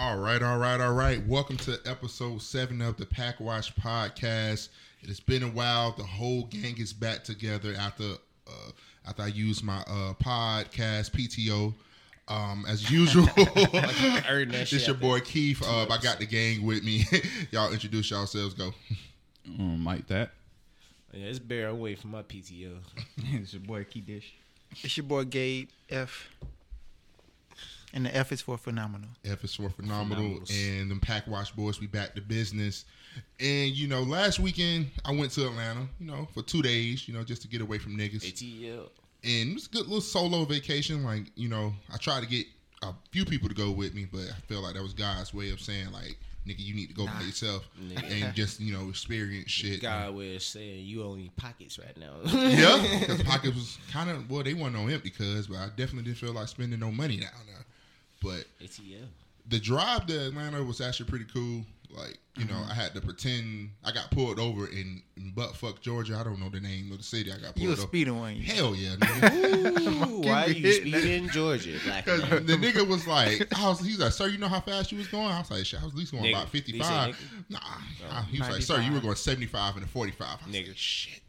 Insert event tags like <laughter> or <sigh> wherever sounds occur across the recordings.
All right, all right, all right. Welcome to episode seven of the Pack Watch Podcast. It has been a while. The whole gang is back together after uh, after I used my uh, podcast PTO. Um, as usual, <laughs> earned that it's your boy Keith. Uh, I got the gang with me. <laughs> Y'all introduce yourselves. Go. Um, like that. Yeah, it's bare away from my PTO. <laughs> it's your boy Key Dish. It's your boy Gabe F. And the F is for phenomenal. F is for phenomenal, and them Pack Watch boys. We back to business. And you know, last weekend I went to Atlanta. You know, for two days. You know, just to get away from niggas. ATL. and it was a good little solo vacation. Like you know, I tried to get a few people to go with me, but I feel like that was God's way of saying like, nigga, you need to go by yourself Nigga. and just you know experience shit. God was saying you only pockets right now. Yeah, because <laughs> pockets was kind of well, they weren't on empty, cuz, but I definitely didn't feel like spending no money down there. But ATL. the drive to Atlanta was actually pretty cool. Like, you know, Mm-hmm. I had to pretend I got pulled over in, in buttfuck Georgia. I don't know the name of the city I got pulled You a over. speeding one. you. Hell yeah, nigga. <laughs> Ooh, why you you speeding in Georgia? Black Because the nigga was <laughs> like, I was, he's like, sir, you know how fast you was going? I was like, shit, I was at least going Nigga. about Did he say 55. nigga? Nah, nah. he was like, sir, you were going 75 and a 45. I was Nigga. like, shit.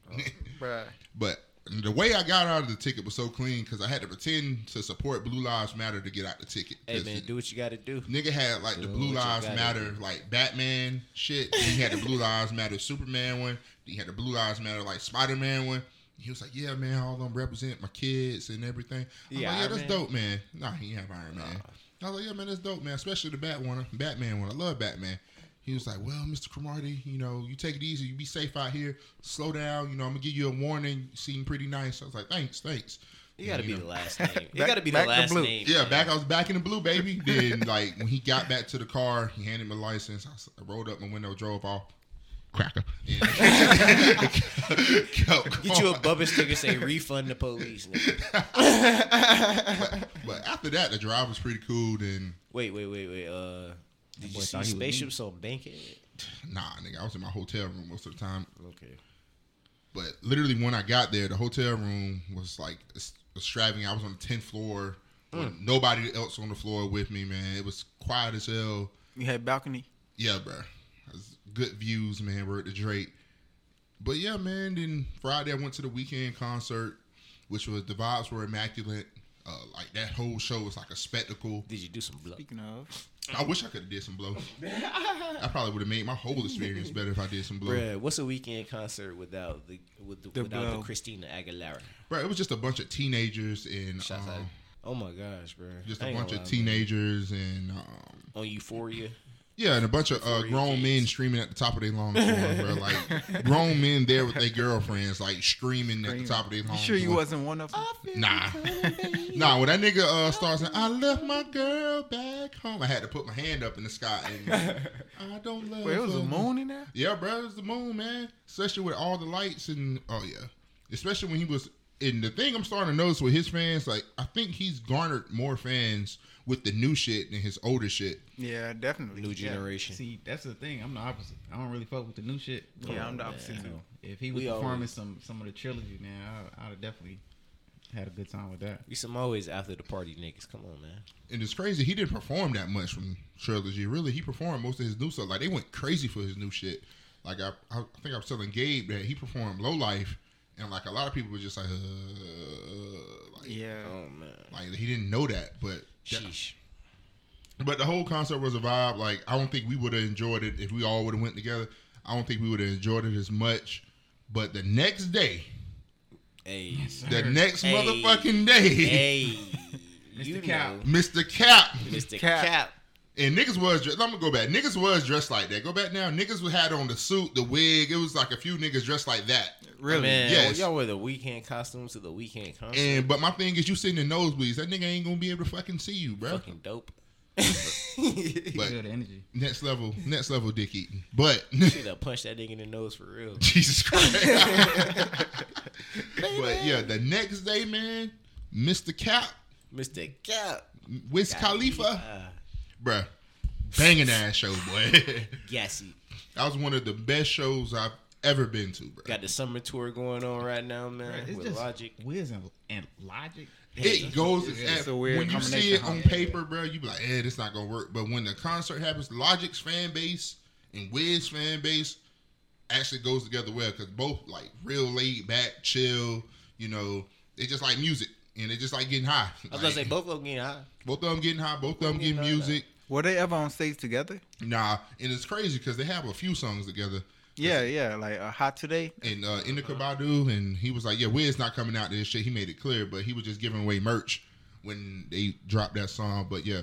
Bruh. but the way I got out of the ticket was so clean because I had to pretend to support Blue Lives Matter to get out the ticket. Hey man, do what you got to do. Nigga had like the Blue Lives Matter do. like Batman shit. Then he had the Blue Lives Matter Superman one. Then he had the Blue Lives Matter like Spider Man one. He was like, "Yeah, man, all of them represent my kids and everything." I was Yeah, like, "Yeah, Iron that's Man? dope, man." Nah, he ain't have Iron Man. I was like, "Yeah, man, that's dope, man. Especially the Bat one, Batman one. I love Batman." He was like, "Well, Mr. Cromartie, you know, you take it easy. You be safe out here. Slow down. You know, I'm gonna give you a warning. You seem pretty nice." I was like, "Thanks, thanks." You got to And, be know, the last name. It Back- got to be back the last blue. name. Yeah, man. back I was back in the blue, baby. Then <laughs> like when he got back to the car, he handed me the license. I rolled up my window, drove off. Cracker. <laughs> Kept Get you a going. bubba sticker saying refund the police. Nigga. <laughs> But after that, the drive was pretty cool. Then Wait, wait, wait, wait. Uh, did boy you see thought he was spaceships on Bankhead? nah, nigga, I was in my hotel room most of the time. Okay. But literally, when I got there, the hotel room was like s- extravagant. I was on the tenth floor. with mm. Nobody else on the floor with me, man. It was quiet as hell. You had balcony. Yeah, bro. Was good views, man. We're at the Drake. But yeah, man. Then Friday I went to the Weeknd concert, which was the vibes were immaculate. Uh, like that whole show was like a spectacle. Did you do some blow? Speaking of, I wish I could have did some blow. I probably would have made my whole experience <laughs> better if I did some blow. Bruh, what's a Weeknd concert without the, with the, The without the. Christina Aguilera? Bro, it was just a bunch of teenagers and um, Oh my gosh, bro! just a bunch of lie, man. teenagers and um, on Euphoria. Yeah, and a bunch of uh, grown kids. men screaming at the top of their lungs, <laughs> bro. Like grown men there with their girlfriends, like screaming at the top of their lungs. you sure you boy. wasn't one of them? Nah. <laughs> nah, when that nigga uh, starts saying, I left my girl back home, I had to put my hand up in the sky and <laughs> I don't love Wait, it was her. a moon in there. Yeah, bro, it was the moon, man. Especially with all the lights and, oh, yeah. Especially when he was, and the thing I'm starting to notice with his fans, like, I think he's garnered more fans with the new shit than his older shit. Yeah, definitely. New yeah. generation. See, that's the thing. I'm the opposite. I don't really fuck with the new shit. Yeah, I'm the opposite You too. if he was We performing always- some some of the trilogy, man, I, I'd have definitely had a good time with that. We some always after the party niggas. Come on, man. And it's crazy, he didn't perform that much from Trilogy. Really, he performed most of his new stuff. Like, they went crazy for his new shit. Like, I, I think I was telling Gabe that he performed Low Life, and, like, a lot of people were just like, uh, like, Yeah. Oh man. like he didn't know that, but Sheesh. But the whole concert was a vibe. Like I don't think we would have enjoyed it if we all would have went together. I don't think we would have enjoyed it as much. But the next day, Hey. the next Hey. motherfucking day, Hey. Mr. you Cap. Mr. Cap Mr. Cap. Cap. And niggas was. Dressed, I'm gonna go back. Niggas was dressed like that. Go back now. Niggas had on the suit, the wig. It was like a few niggas dressed like that. Really? Man, Yes. y'all wear the Weeknd costumes to the Weeknd concert. And but my thing is, you sitting in nosebleeds. That nigga ain't gonna be able to fucking see you, bro. Fucking dope. <laughs> But Good energy. next level, next level dick eating. But <laughs> Should have punched that nigga in the nose for real. <laughs> Jesus Christ. but yeah, the next day, man, Mr. Cap, Mr. Cap. Wiz Khalifa, Uh, bruh, banging ass show, boy. <laughs> gassy. that was one of the best shows I've ever been to, bro. Got the summer tour going on right now, man. It's with just Logic. Wiz and, and Logic. It goes It's at, a weird when you see it on huh? paper, bro. You be like, "Eh, this not gonna work." But when the concert happens, Logic's fan base and Wiz fan base actually goes together well because both like real laid back, chill. You know, they just like music and they just like getting high. I was gonna say both of them getting high. both of them getting high, both of them getting Yeah, music. Were they ever on stage together? Nah, and it's crazy because they have a few songs together. Yeah, yeah. Like uh, Hot Today. And uh, Indica Badu, and he was like, "Yeah, Wiz not coming out to this shit." He made it clear, but he was just giving away merch when they dropped that song. But yeah,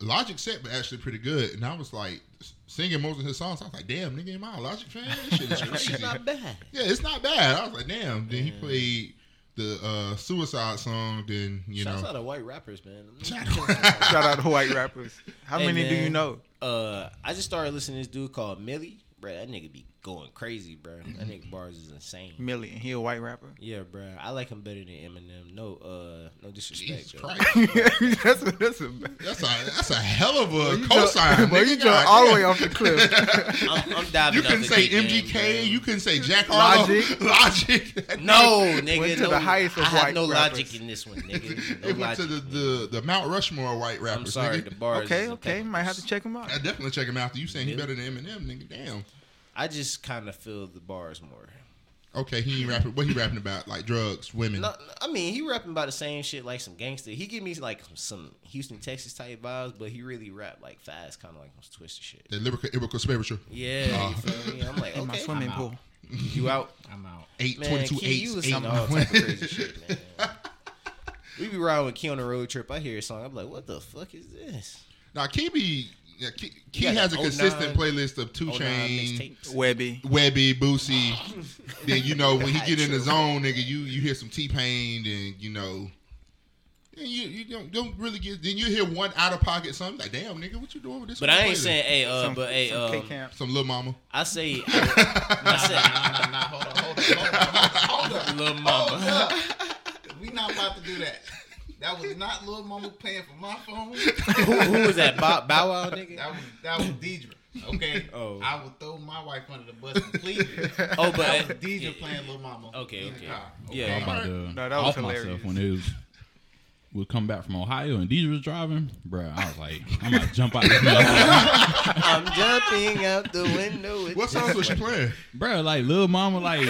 Logic set was actually pretty good, and I was like singing most of his songs. I was like, "Damn, nigga, am I a Logic fan? This shit is <laughs> crazy." shit not bad. yeah, it's not bad. I was like, "Damn." Then he played the uh, Suicide song. Then you Shouts know, Shout out to white rappers, man. <laughs> Shout Shout out to white rappers. How Hey, many do you know? Uh, I just started listening to this dude called Millie. Bro, that nigga be going crazy, bro. That nigga bars is insane. Million, He a white rapper. Yeah, bro. I like him better than Eminem. No, uh, no disrespect. Jesus. Christ, <laughs> that's a, that's a. that's a that's a hell of a you cosign. jump- boy, nigga. you God jump all the way off the cliff. <laughs> I'm, I'm diving. You can couldn't the say MGK. bro. you couldn't say Jack <laughs> Harlow. Logic. Logic. No, nigga. Went to no, the highest of I have white no rappers. logic in this one, nigga. No They went to the, the, the Mount Rushmore of white rappers. I'm sorry, nigga. the bars. okay, okay. Might have to check him out. I definitely check him out. You saying he better than Eminem, nigga? Damn. I just kind of feel the bars more. Okay, he ain't rapping. What he rapping about? Like drugs, women. No, I mean he rapping about the same shit like some gangster. He give me like some Houston, Texas type vibes, but he really rap like fast, kind of like some twisted shit. The lyrical, lyrical spiritual. Yeah, Oh. you uh, feel me? I'm like, <laughs> In my okay, swimming I'm out. pool. you out, I'm out. Eight man. twenty two Key, eight. you eight. listen to all type of crazy <laughs> shit, man. We be riding with Key on the road trip. I hear a song. I'm like, what the fuck is this? Now, Key be yeah, Key, Key has a that 09 consistent playlist of Two 09 Chain, mixtapes. Webbie. Webbie, Boosie. <laughs> then you know when he get in the zone, nigga, you you hear some T Pain, and you know. And you, you don't, don't really get then you hear one out of pocket song like damn nigga what you doing with this But I ain't playlist? saying, hey, uh, Some, but hey, some um, K-Camp. some little mama I say, <laughs> I, Nah, nah, nah, hold on, hold on, hold on, hold on. say, little mama. We not about to do that. That was not Lil Mama paying for my phone. <laughs> who, who was that? Bow, Bow Wow nigga? That was that was Deidre. Okay. Oh. I would throw my wife under the bus completely. <laughs> Oh, but that was Deidre playing Lil Mama. Okay, in the okay. Yeah. I'm about to No, that was off hilarious. myself when it was would come back from Ohio and Deidre was driving, bruh. I was like, I'm gonna jump out this motherfucker. I'm jumping out the window. With what songs was she playing bruh, like Lil Mama, like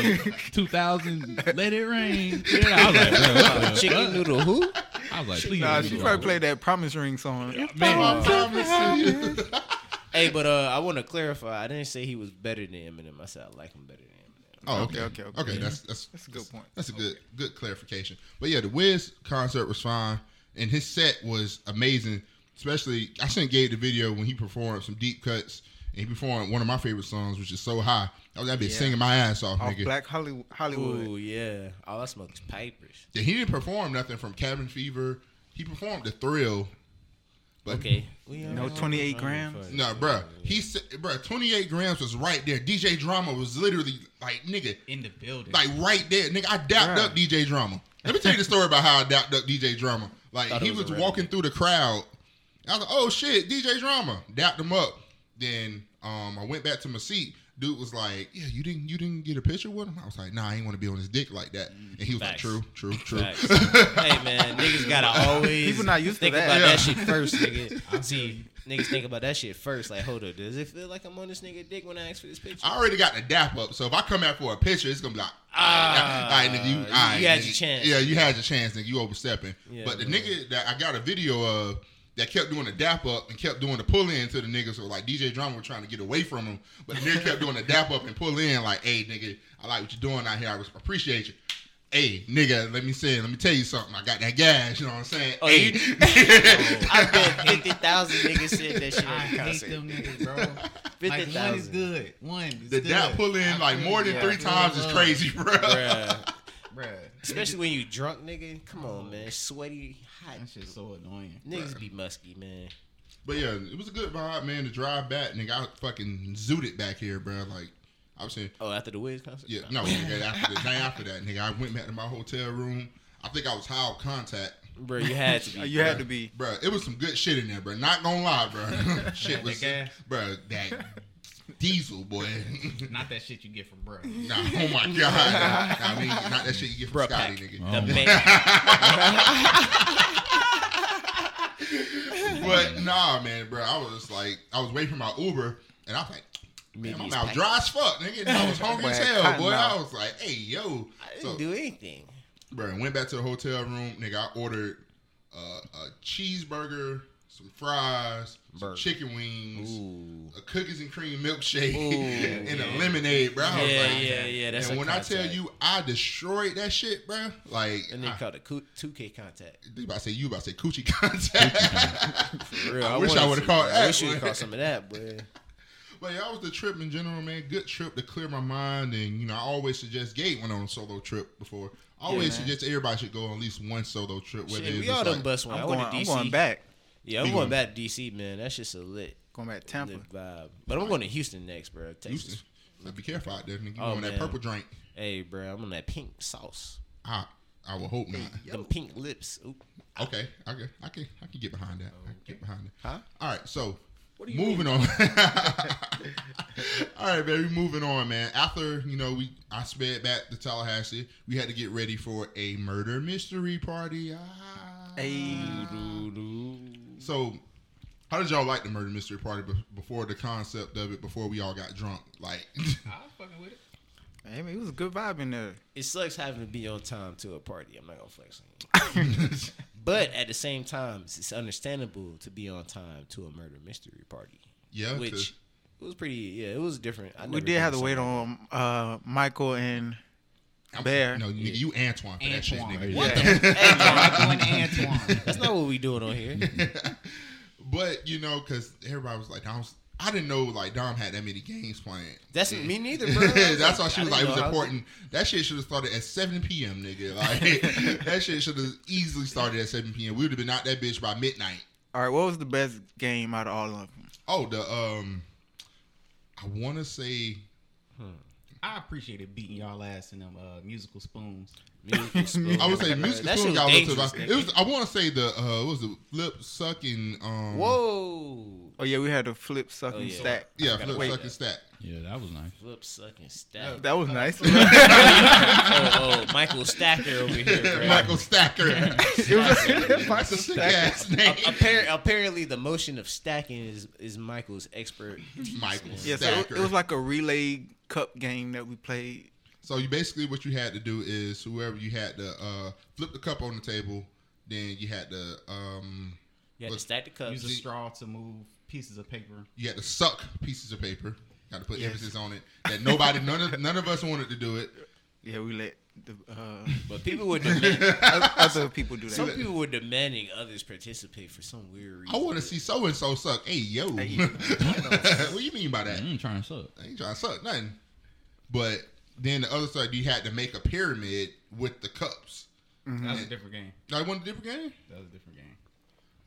2000, Let It Rain. Yeah, I was like, bruh, what the Chicken fuck? noodle who? I was like, please. Nah, she probably played that Promise Ring song. Man, I promise you. Hey, but uh, I want to clarify. I didn't say he was better than Eminem. I said I like him better than Eminem. Oh, okay, Okay, okay, okay, okay. okay. That's that's That's a good point. That's a good good clarification. But yeah, the Wiz concert was fine, and his set was amazing. Especially, I sent Gabe the video when he performed some deep cuts, and he performed one of my favorite songs, which is "So High." I was that bitch Yeah. singing my ass off, Off nigga. Black Hollywood. Hollywood. Ooh, yeah. Oh, All I smoke is pipers. And he didn't perform nothing from Cabin Fever. He performed the Thrill. But Okay. No, 28 grams? phone. No, bruh. He said, bruh, 28 grams was right there. DJ Drama was literally like, nigga, In the building. like right there, nigga. I dapped up DJ Drama. Let me tell you the story about how I dapped up DJ Drama. Like Thought he was was walking through the crowd. I was like, oh shit, DJ Drama. Dapped him up. Then um, I went back to my seat. Dude was like, yeah, you didn't you didn't get a picture with him. I was like, nah, I ain't want to be on his dick like that. And he was Facts. like, true, true, true. <laughs> Hey man, niggas gotta <laughs> always People not used to think that. about Yeah. that shit first, nigga. <laughs> See, niggas think about that shit first. Like, hold up, does it feel like I'm on this nigga dick when I ask for this picture? I already got the dap up, so if I come out for a picture, it's gonna be like, Ah, all right, nigga, you, you had nigga. your chance. Yeah, you had your chance, nigga. You overstepping. Yeah, but the man. nigga that I got a video of that kept doing the dap up and kept doing the pull in to the niggas. So like DJ Drama was trying to get away from him, but the nigga kept doing the dap up and pull in like, hey, nigga, I like what you're doing out here. I appreciate you. Hey, nigga, let me say, let me tell you something. I got that gas. You know what I'm saying? Oh, hey, you- <laughs> I bet fifty thousand niggas said that shit I at the hate concert. them niggas, bro. Fifty thousand like one is good. One is the good. dap pull in I like more than I three times is crazy, bro. bruh. Bruh. Especially when you drunk, nigga. Come on, oh. man. Sweaty, hot. That shit's so annoying. Niggas be musky, man. But yeah, it was a good vibe, man. To drive back, nigga, I fucking zooted back here, bro. Like I was saying, Oh, after the Wiz concert? yeah, no, nigga, after the day after that, nigga, I went back to my hotel room. I think I was high on contact, Bro, you had to <laughs> be. You had to be. bro. It was some good shit in there, bro. Not gonna lie, bro. <laughs> shit was, bro. That diesel, boy. <laughs> Not that shit you get from bro. nah, oh my god. Nah, I mean, not that shit you get from Bruh Scotty, pack. nigga. Oh, The <laughs> But nah, man, bro. I was just like, I was waiting for my Uber, and I was like, man, my Maybe mouth it's dry as fuck, nigga. And I was hungry as Boy, hell, cotton boy. I was like, hey, yo. I didn't So, do anything. bro, went back to the hotel room, nigga. I ordered uh, a cheeseburger, some fries, some chicken wings. Ooh. A cookies and cream milkshake Ooh, <laughs> and yeah. a lemonade, bro. I was Yeah, like, yeah, yeah. That's and a when I tell you I destroyed that shit, bro, like and they I, called it two K contact. they about to say you about to say coochie contact. <laughs> For real, I wish I would've called. caught bro. that, I wish you would boy. caught some of that, boy. <laughs> but yeah, that was the trip in general, man. Good trip to clear my mind, and you know I always suggest Gabe went on a solo trip before. I always man. suggest everybody should go on at least one solo trip. Whether Shit, it's we just all done like, bust one. I'm I going, went to I'm going back. Yeah, I'm You going going- back to DC, man. That's just a lit, Going back to Tampa. lit vibe. But I'm going to Houston next, bro. Texas. Houston. So be careful out there, nigga. You Oh, on that purple drink? Hey, bro, I'm on that pink sauce. I I will hope not. Them pink lips. Oop. Okay, I can, I can, I can get behind that. I can get behind that. Huh? All right, so moving on. <laughs> All right, baby, moving on, man. After you know, we I sped back to Tallahassee. We had to get ready for a murder mystery party. Ah. Hey, So, how did y'all like the murder mystery party before the concept of it? Before we all got drunk, like. <laughs> I was fucking with it. I mean, it was a good vibe in there. It sucks having to be on time to a party. I'm not gonna flex on you. <laughs> but at the same time, it's understandable to be on time to a murder mystery party. Yeah, Which it was pretty. Yeah, it was different. I We did have to wait on uh, Michael and I'm- Bear. No, you, you Antoine for that shit, Antoine. nigga. What Yeah. Michael <laughs> and Antoine. That's not what we doing on here. <laughs> But you know, because everybody was like, Dom, I didn't know like Dom had that many games playing. That's me neither, <laughs> bro. That's why she was like, it was know how- important. That shit should have started at 7 p.m., nigga. Like, that shit should have easily started at 7 p.m. We would have been out that bitch by midnight. All right, what was the best game out of all of them? Oh, the, um, I want to say, I appreciated beating y'all ass in them uh, musical spoons. Musical <laughs> spoon. I would say Music That Spoon shit got was a to nigga. It was, I want to say the, uh, what was the flip sucking, um, Whoa. Oh yeah, we had a flip sucking Oh, yeah. stack. Yeah, flip wait. sucking stack. Yeah, that was nice. Flip sucking stack. That was nice. <laughs> oh, oh, Michael Stacker over here, <laughs> bro. Michael Stacker. it That's a sick ass name. Appar- apparently, the motion of stacking is is Michael's expert. Michael Yeah, so it, it was like a relay cup game that we played. So you basically what you had to do is whoever you had to uh, flip the cup on the table, then you had to um, You had to stack the cups. Use a straw to move pieces of paper. you had to suck pieces of paper. Got to put Yes. emphasis on it. That nobody, none of none of us wanted to do it. Yeah, we let the uh, <laughs> But people were demanding. <laughs> other people do that. some people were demanding others participate for some weird reason. I want to see so and so suck. Hey yo, Hey. <laughs> what do you mean by that? I ain't trying to suck. I ain't trying to suck nothing. But then the other side, you had to make a pyramid with the cups. That was a different game. Now, you want a different game? That was a different game.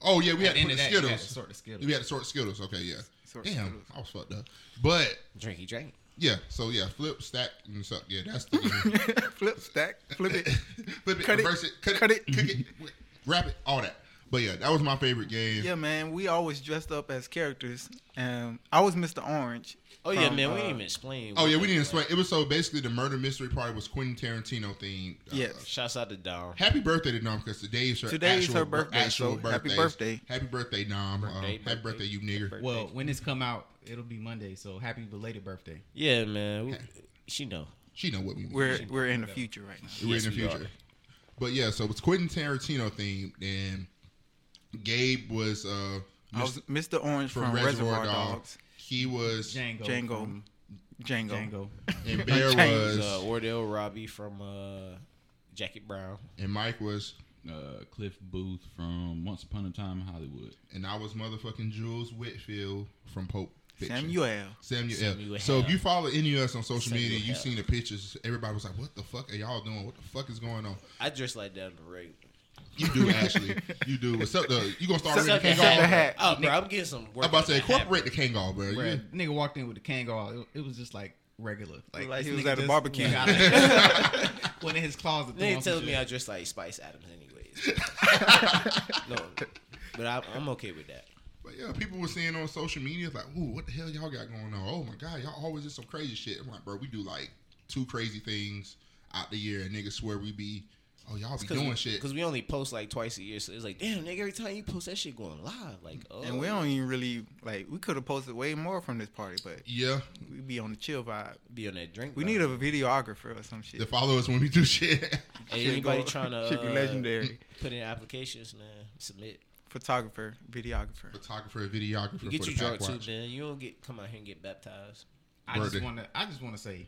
Oh yeah, we had At the to put the that, you had to sort the Skittles. We had to sort Skittles. Okay, yeah. Sort Damn, Skittles. I was fucked up. But Drinky drink. Yeah, so yeah, flip, stack, and suck. Yeah, that's the <laughs> flip stack, flip it. <laughs> flip it, Cut it, reverse it, cut, cut it, it. cook it, wrap it, all that. But yeah, that was my favorite game. Yeah, man, we always dressed up as characters. Um, I was Mr. Orange. Oh yeah, from, man. We uh, didn't even explain. Oh yeah, we didn't explain. It was so basically the murder mystery party was Quentin Tarantino themed. Uh, Shouts out to Dom. Happy birthday to Nom because today's her Today's actual, her birthday, Actual so happy birthday. birthday. Happy birthday, Nom. Birthday, uh, happy birthday, birthday, you nigger. birthday. Well, when this come out, it'll be Monday. So happy belated birthday. Yeah, man. We, she know. She know what we mean. We're we're in the future right now. We're Yes, in the we future. are. But yeah, so it's Quentin Tarantino themed, and Gabe was uh I was Mr. Orange from, from, Reservoir, Reservoir Dogs. Dogs. He was, Django. Django. from Django. Django. and <laughs> Bear Django. was, Uh, Ordell Robbie from uh, Jackie Brown. and Mike was, Uh, Cliff Booth from Once Upon a Time in Hollywood. and I was motherfucking Jules Winnfield from Pulp. Fiction. Samuel. Samuel. Samuel. So if you follow any of us on social Samuel media, you've seen the pictures. Everybody was like, "What the fuck are y'all doing? What the fuck is going on?" I dress like that on the regular. You do actually. you do. What's up? The you gonna start reading Except the the Kangol? the hat. Oh, bro, I'm getting some work. I'm about to say on that hat, incorporate the Kangol, bro. Bruh, You- nigga walked in with the Kangol. It, it was just like regular. Like, Like he was at a barbecue. got it. <laughs> <laughs> Went in his closet. They threw on tell me. I dress like Spice Adams, anyways. <laughs> no, but I, I'm okay with that. But yeah, people were seeing on social media like, "Ooh, what the hell y'all got going on? Oh my god, y'all always do some crazy shit." I'm like, bro, we do like two crazy things out the year, and niggas swear we be, oh y'all be doing shit. because we only post like twice a year. So it's like, damn, nigga, every time you post that shit going live, like, oh, And we don't even really like. We could have posted way more from this party, but Yeah, we be on the chill vibe. be on that drink. We vibe. need a videographer or some shit. they follow us when we do shit. Hey, Shit anybody go- trying <laughs> to shit be uh, legendary. Put in applications, man. Submit. Photographer, videographer. Photographer, videographer. We get for you drunk too, Watch. man. You don't get come out here and get baptized. I just want to. I just want to say,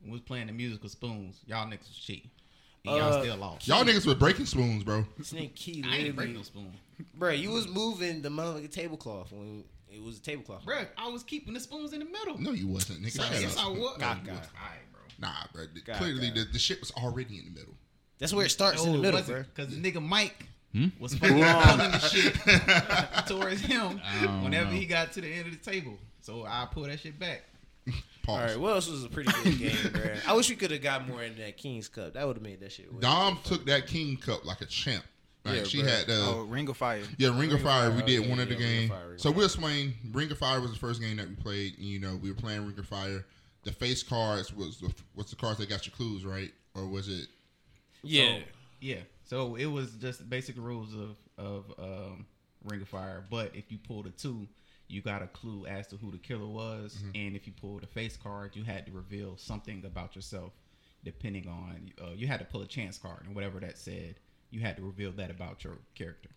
when we was playing the musical spoons, y'all niggas was cheating, and y'all Uh, still lost. Y'all niggas were breaking spoons, bro. This nigga Key I ain't break literally, no spoon, bro. You was moving the motherfucking tablecloth when it was a tablecloth. Bruh, I was keeping the spoons in the middle. No, you wasn't, nigga. Yes, Shut yes, up. I was. No, All you God, wasn't. God. bro. Nah, bro. God, Clearly, God. The, the shit was already in the middle. That's where it starts in the middle, bro. Because the nigga Mike Hmm? was fucking pulling the shit <laughs> towards him I don't whenever know. he got to the end of the table. So I pull that shit back. Pause. All right, what else was a pretty good game, bro? I wish we could have got more in that Kings Cup. That would have made that shit. way Dom more took that King Cup like a champ. Like Yeah, she bro. had uh, oh, Ring of Fire. yeah, Ring of Ring of Fire. We did yeah, one of the yeah, Ring of game. Fire, Ring so Fire. we'll explain. Ring of Fire was the first game that we played. You know, we were playing Ring of Fire. The face cards was the, what's the cards that got your clues right, or was it? Yeah. So, yeah. So it was just basic rules of of um, Ring of Fire. But if you pulled a two, you got a clue as to who the killer was, and if you pulled a face card, you had to reveal something about yourself. Depending on, uh, you had to pull a chance card, and whatever that said, you had to reveal that about your character.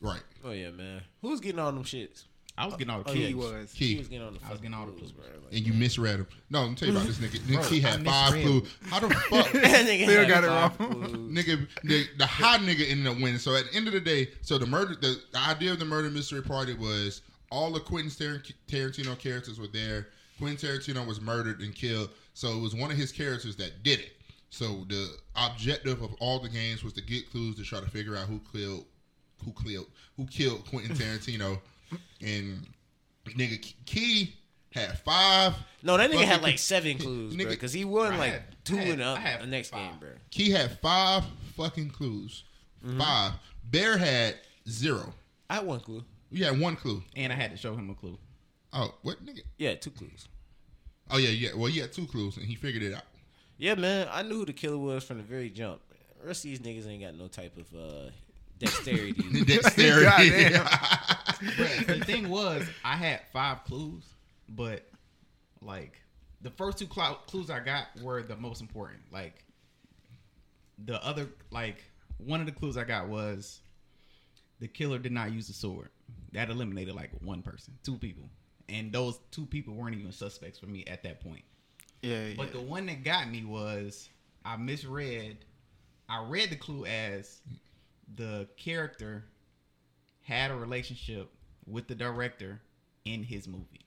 Right. Oh yeah, man. Who's getting all them shits? I was getting all the Oh, yeah, He was. Key. He was getting on the. I was getting all the clues, clues. bro. Like, And you misread him. No, let me tell you about this nigga. Bro, he had five misread clues. How the <laughs> fuck? that nigga Still had got it wrong. nigga, the, the hot nigga ended up winning. So at the end of the day, so the murder, the, the idea of the murder mystery party was all the Quentin Tar- Tarantino characters were there. Quentin Tarantino was murdered and killed. So it was one of his characters that did it. So the objective of all the games was to get clues to try to figure out who killed, who killed, who killed Quentin Tarantino, <laughs> and nigga Key had five. No, that nigga fucking- had like seven clues, bro. Nigga- Because he won I like had- two I had- in the, the next five. game, bro. Key had five fucking clues. Mm-hmm. Five. Bear had zero. I had one clue. You had one clue. And I had to show him a clue. Oh, what nigga? Yeah, two clues. Oh yeah, yeah. Well, he had two clues and he figured it out. Yeah, man. I knew who the killer was from the very jump. The rest of these niggas ain't got no type of uh, dexterity. <laughs> Dexterity. <laughs> Goddamn. <laughs> But the thing was, I had five clues, but like the first two clou- clues I got were the most important. Like the other, like one of the clues I got was the killer did not use a sword. That eliminated like one person, two people, and those two people weren't even suspects for me at that point. Yeah, yeah. But the one that got me was I misread. I read the clue as the character had a relationship with the director in his movie.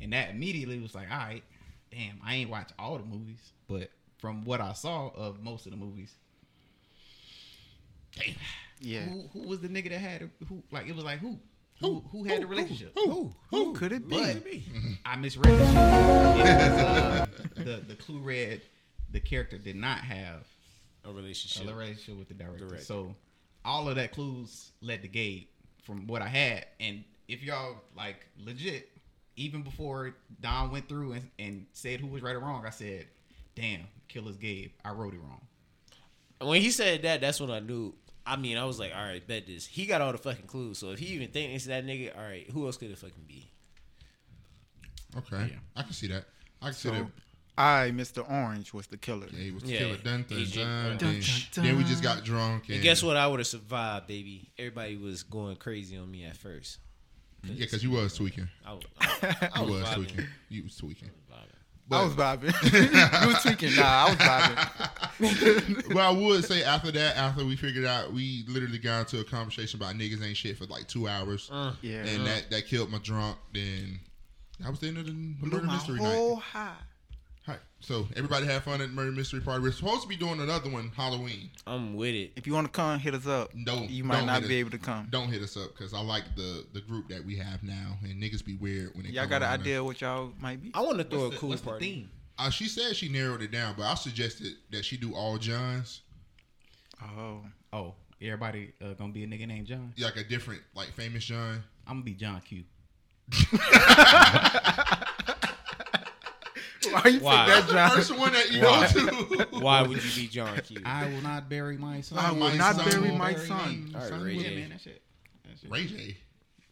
And that immediately was like, all right, damn, I ain't watched all the movies, but from what I saw of most of the movies, damn, yeah. who, who was the nigga that had a, who like it was like who who who had the relationship? Who? Who could it be? But I misread the shit. It was, <laughs> uh, the the clue read the character did not have a relationship. a relationship with the director. Director. So all of that clues led to Gabe from what I had. And if y'all like legit, even before Dom went through and, and said who was right or wrong, I said, "Damn, killer's Gabe. I wrote it wrong." When he said that, that's when I knew. I mean, I was like, all right, bet this. He got all the fucking clues. So if he even thinks it's that nigga, all right, who else could it fucking be? Okay, Yeah. I can see that. I can see that. I, Mr. Orange, was the killer. Yeah, he was the Yeah. killer. Dun, dun, dun, Dun, then, dun, then we just got drunk. And, And guess what? I would have survived, baby. Everybody was going crazy on me at first. Yeah, because you was tweaking. I was, I, I You was, was tweaking. You was tweaking. Vibing. I was vibing. <laughs> you was tweaking. Nah, I was vibing. <laughs> but I would say after that, after we figured out, we literally got into a conversation about niggas ain't shit for like two hours, uh. Yeah. and that that killed my drunk. Then that was the end of the murder my mystery whole night. high. Hi. So everybody had fun at murder mystery party. We're supposed to be doing another one Halloween. I'm with it. If you want to come, hit us up. Don't You might don't be us- able to come. Don't hit us up because I like the the group that we have now, and niggas be weird when they. Y'all come got an around idea what y'all might be? I want to throw What's a the- cool what's the party. theme? Uh, she said she narrowed it down, but I suggested that she do all Johns. Oh, Oh, everybody uh, gonna be a nigga named John. Yeah, like a different, like famous John. I'm gonna be John Q. <laughs> <laughs> Why you Why? pick that, John? First one that you Why? go to. Why would you be John Q? I will not bury my son. I will my not son bury will my bury son. me. All right, Son Ray will- J. man, that shit. That shit. Ray J.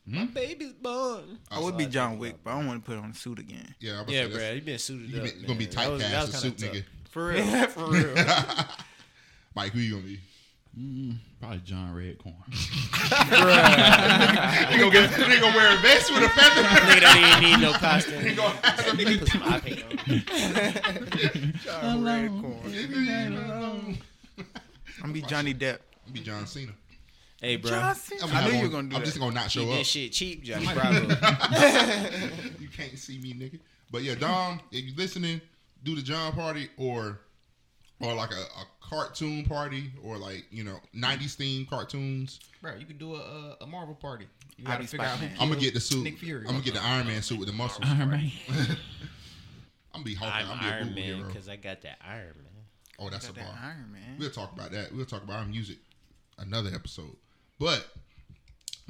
My hmm? baby's born. I would be John Wick, but I don't want to put on a suit again. Yeah, I'm Yeah, say, bro, you been suited You up. been- gonna be man. That was- that typecast was a kinda suit nigga. tough. For real. <laughs> For real. <laughs> Mike, who you gonna be? Mm, probably John Redcorn. <laughs> He gonna get. He gonna wear a vest with a feather. Nigga don't even need no costume. <laughs> He gonna have some Put some eye paint on. John Redcorn. I'm gonna be Johnny Depp. Be John Cena. Hey, bro. I'm I knew you gonna- were gonna do I'm that. just gonna not show Keep up. that shit cheap, <laughs> Johnny Bravo. you can't see me, nigga. But yeah, Dom, if you're listening, do the John party or or like a, a cartoon party or like you know '90s themed cartoons. Bro, you could do a, a, a Marvel party. You I'll gotta be figure out who Spider-Man. I'm gonna get the suit. Nick Fury. I'm gonna get the Iron Man suit with the muscles. Iron Man. <laughs> I'm gonna be Hulk. I'm, I'm gonna be Iron Google Man because I got that Iron Man. Oh, that's a bar. that Iron Man. We'll talk about that. We'll talk about our music another episode. But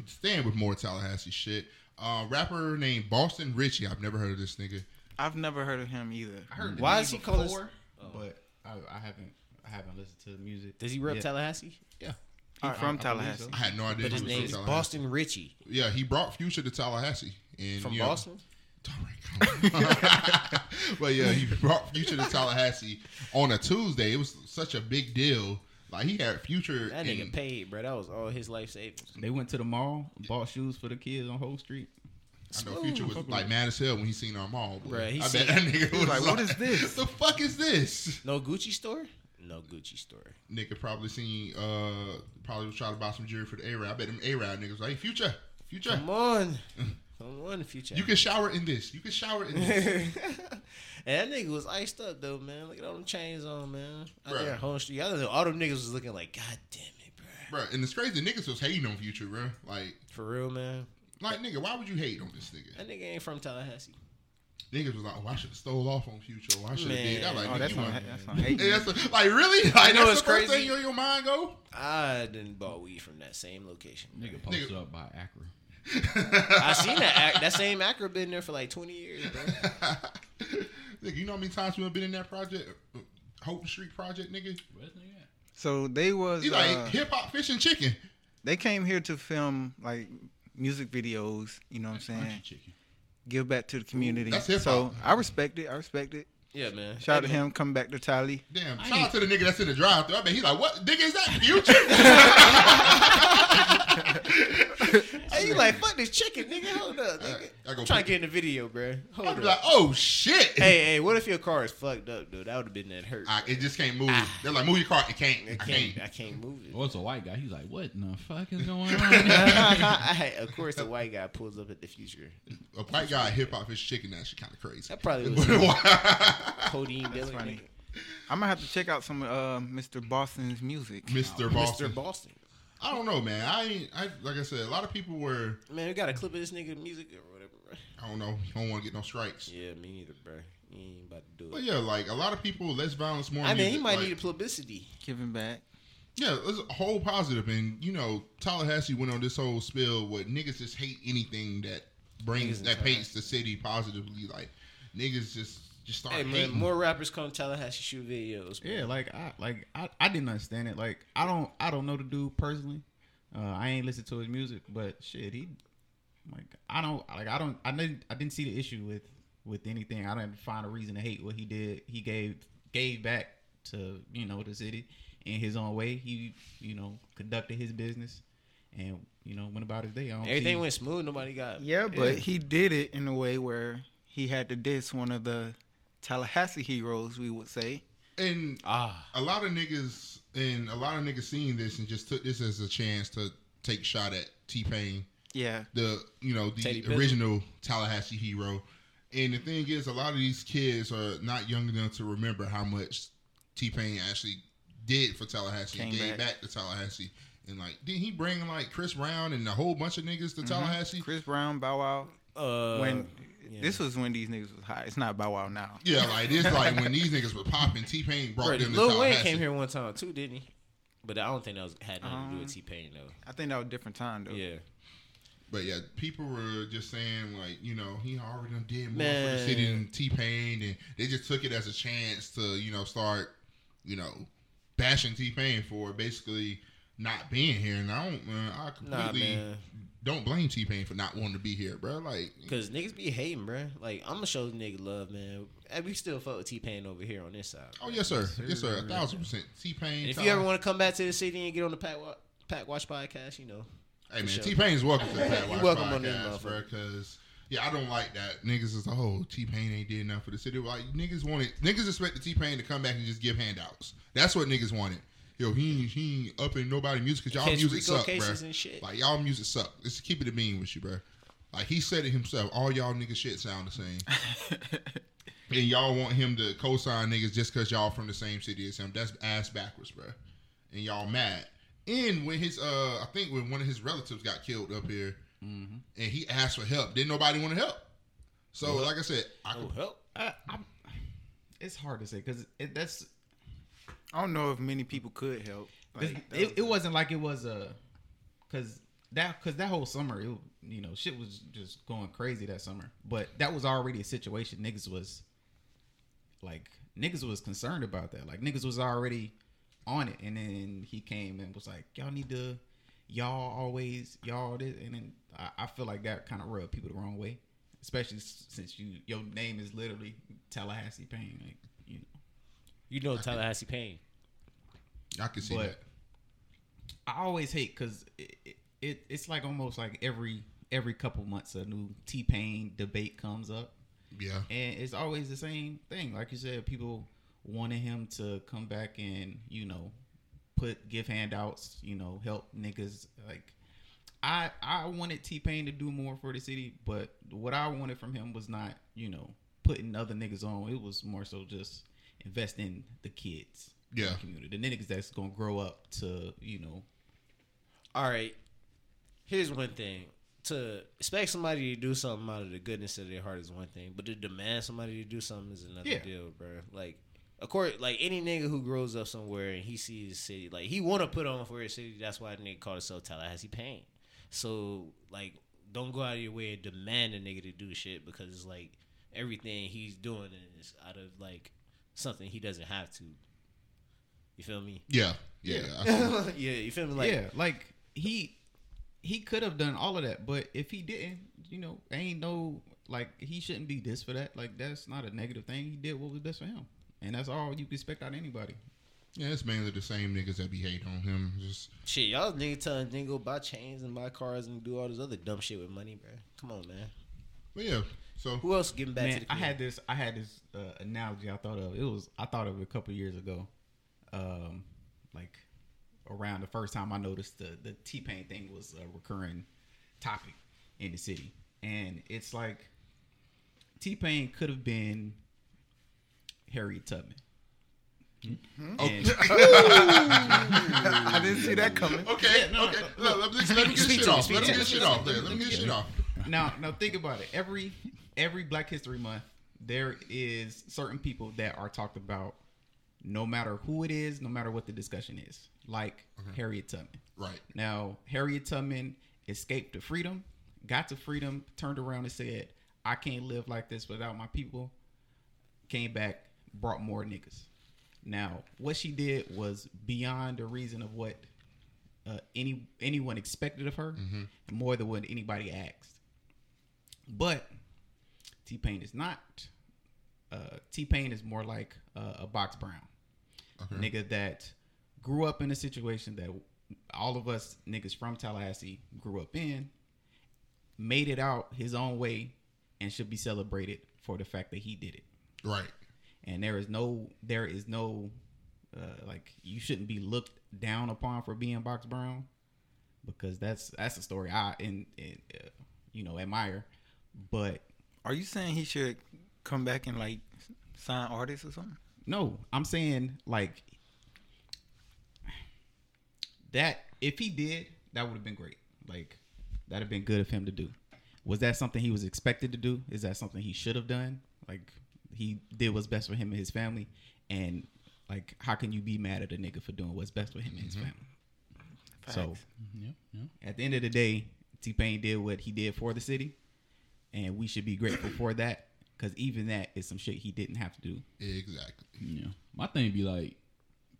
staying with more Tallahassee shit, uh, rapper named Boston Richey. I've never heard of this nigga. I've never heard of him either. I heard Why is he called before, Oh. but I, I haven't I haven't listened to the music. Does he rep yet. Tallahassee? Yeah, He I- from I believe Tallahassee. so. I had no idea. But his he was name's. Boston Richey. Yeah, he brought Future to Tallahassee. And, From you know- Boston? All right, <laughs> but yeah, he brought Future to Tallahassee on a Tuesday. It was such a big deal. Like he had Future. That and- nigga paid, bro. That was all his life savings. They went to the mall, bought shoes for the kids on Whole Street. I know Future was like mad as hell when he seen our mall. Boy. Bruh, he I seen- bet that nigga was like, "What is <laughs> this?" What the fuck is this? No Gucci store? No Gucci store. Nigga probably seen. uh Probably was trying to buy some jewelry for the A Rod. I bet them A Rod niggas like, hey, Future, Future, Come on. <laughs> Come on, future. you can shower in this. You can shower in this. <laughs> and that nigga was iced up though, man. Look at all them chains on, man. Out Bruh. there, whole street. I don't know. All them niggas was looking like, God damn it, bro. bro. And it's crazy. Niggas was hating on Future, bro. Like, For real, man. Like nigga, why would you hate on this nigga? That nigga ain't from Tallahassee. Niggas was like, oh, I should have stole off on Future. Or I should have did. I Man. like, Oh, that's you on, that's on <laughs> hate. That's a- like really? Like know that's what's the first crazy? thing in your mind go? I didn't bought weed from that same location. Nigga posted up by Acra. <laughs> I seen that that same Acra been there for like twenty years, bro. <laughs> nigga, you know how many times we have been in that project, uh, Houghton Street project, nigga? Where's nigga at? So they was He's like uh, hip hop, fish and chicken. they came here to film like music videos. You know what I'm saying? Chicken. Give back to the community. That's hip so. I respect it. I respect it. Yeah, man. Shout out to man. him. Come back to Tally. Damn, shout out to the nigga that's in the drive thru I bet he's like, what nigga is that? Future? <laughs> <laughs> Hey, you like fuck this chicken, nigga? Hold up, nigga. I go I'm trying to get in the video, bro. Hold I'd be up. like, oh shit. hey, hey, what if your car is fucked up, dude? That would have been that hurt. I, it just can't move. They're like, move your car. It can't. It I can't, can't. I can't move it. Oh, it's a white guy. He's like, what in the fuck is going <laughs> on? I, of course, a white guy pulls up at the future. A white guy, hip hop, fish chicken. That shit kind of crazy. That probably was codeine dealer. funny. nigga. I'm gonna have to check out some uh, Mr. Boston's music. Mr. Boston. Mr. Boston. I don't know, man. I ain't. I like I said, a lot of people were. Man, we got a clip of this nigga music or whatever, bro. I don't know. Don't want to get no strikes. Yeah, me neither, bro. You ain't about to do it. But yeah, like a lot of people, less violence, more. I mean, music. he might like, need a publicity. Giving back. Yeah, it's a whole positive, and you know, Tallahassee went on this whole spill where niggas just hate anything that brings Niggas that paints the city positively. Like niggas just just start Hey man, hating. more rappers come to Tallahassee shoot videos. Man. Yeah, like I like I, I didn't understand it. Like I don't I don't know the dude personally. Uh, I ain't listened to his music, but shit, he like I don't like I don't I didn't I didn't see the issue with with anything. I didn't find a reason to hate what he did. He gave gave back to you know the city in his own way. He you know conducted his business and you know went about his day. I don't Everything see, went smooth. Nobody got. Yeah, but he did it in a way where he had to diss one of the Tallahassee heroes, we would say. and Ah, a lot of niggas and a lot of niggas seen this and just took this as a chance to take shot at T Pain, Yeah. the you know the Bizzle. original Tallahassee hero. And the thing is, a lot of these kids are not young enough to remember how much T Pain actually did for Tallahassee, Came and gave back. back. to Tallahassee. And like, did he bring like Chris Brown and a whole bunch of niggas to Tallahassee? Chris Brown, Bow Wow. uh, when yeah. this was when these niggas was high. It's not Bow Wow now. Yeah, like it's like when these niggas were popping, T Pain brought Bro, them to Lil Wayne Tallahassee. came here one time too, didn't he? But I don't think that was had nothing to do Um, with T Pain though. I think that was a different time though. Yeah, But yeah, people were just saying like, you know, he already done did more for the city than T Pain, and they just took it as a chance to, you know, start, you know, bashing T Pain for basically not being here. And I don't, man, I nah, completely man. Don't blame T Pain for not wanting to be here, bro. Like, Cause niggas be hating, bro. Like I'm gonna show the nigga love, man. And we still fuck with T Pain over here on this side. oh yes sir, yes sir, a thousand percent. T Pain. If you ever want to come back to the city and get on the Pack Wa- Pack Watch podcast, you know, Hey man, sure. T Pain's welcome to the Pat <laughs> Watch welcome podcast, on this bro. Because yeah, I don't like that. Niggas is oh, the whole T Pain ain't did enough for the city. Like niggas wanted, niggas expected T Pain to come back and just give handouts. That's what niggas wanted. Yo, he ain't- he ain't up in nobody music because y'all music Rico suck, bro. Like y'all music suck. Let's keep it a bean with you, bro. Like he said it himself. All y'all niggas shit sound the same. <laughs> and y'all want him to co-sign niggas just because y'all from the same city as him. That's ass backwards, bro. And y'all mad. And when his, uh, I think when one of his relatives got killed up here, Mm-hmm. and he asked for help, didn't nobody want to help. So, like I said, I oh could, help. I, I'm, it's hard to say because that's I don't know if many people could help. Like, it, was- it wasn't like it was a because that because that whole summer it, you know shit was just going crazy that summer. But that was already a situation. Niggas was like niggas was concerned about that. Like niggas was already on it. And then he came and was like y'all need to y'all always y'all this. And then I, I feel like that kind of rubbed people the wrong way especially since you your name is literally Tallahassee Pain like you know Tallahassee Pain. I can see But- that. I always hate because it, it, it it's like almost like every every couple months a new T Pain debate comes up, Yeah, and it's always the same thing. Like you said, people wanted him to come back and you know put give handouts, you know, help niggas. Like I I wanted T Pain to do more for the city, but what I wanted from him was not you know putting other niggas on. It was more so just invest in the kids. in the Yeah. community. The niggas that's gonna grow up to, you know, All right. Here's one thing. To expect somebody to do something out of the goodness of their heart is one thing, but to demand somebody to do something is another Yeah. deal, bro. Like, of course, like any nigga who grows up somewhere and he sees the city, like he want to put on for his city. That's why the nigga called himself Tallahassee Pain. So, like, don't go out of your way and demand a nigga to do shit because it's like everything he's doing is out of like something he doesn't have to. You feel me? yeah, yeah. I see. <laughs> yeah, you feel me? Like, yeah, like he he could have done all of that, but if he didn't, you know, ain't no like he shouldn't be this for that. Like that's not a negative thing. He did what was best for him, and that's all you can expect out of anybody. yeah, it's mainly the same niggas that be hating on him. Just Shit, y'all nigga telling nigga buy chains and buy cars and do all this other dumb shit with money, bro. Come on, man. but yeah. So Who else getting back to Man, the I had this I had this uh, analogy I thought of. It was I thought of it a couple years ago, um, like around the first time I noticed the the T Pain thing was a recurring topic in the city, and it's like T Pain could have been Harriet Tubman. And- <laughs> <laughs> I didn't see that coming. okay, no, okay. no, Let, let me, let me get Speak shit off. Let me get me. shit off. There. Let me get shit off. now now think about it every every black history month there is certain people that are talked about no matter who it is no matter what the discussion is like harriet tubman. Right. now harriet tubman escaped to freedom got to freedom turned around and said i can't live like this without my people came back brought more niggas. Now what she did was beyond the reason of what uh, any anyone expected of her and more than what anybody asked. But T Pain is not. Uh, T Pain is more like uh, a Box Brown, nigga that grew up in a situation that all of us niggas from Tallahassee grew up in, made it out his own way, and should be celebrated for the fact that he did it. Right. And there is no, there is no, uh, like you shouldn't be looked down upon for being Box Brown, because that's that's a story I and, and uh, you know admire, but Are you saying he should come back and like sign artists or something? No, I'm saying like that. If he did, that would have been great. Like that'd have been good of him to do. Was that something he was expected to do? Is that something he should have done? Like he did what's best for him and his family, and like how can you be mad at a nigga for doing what's best for him and his mm-hmm. family? So Facts. Mm-hmm. Yeah, yeah. at the end of the day, T Pain did what he did for the city, and we should be grateful for that. Because even that is some shit he didn't have to do. Exactly. Yeah. My thing be like,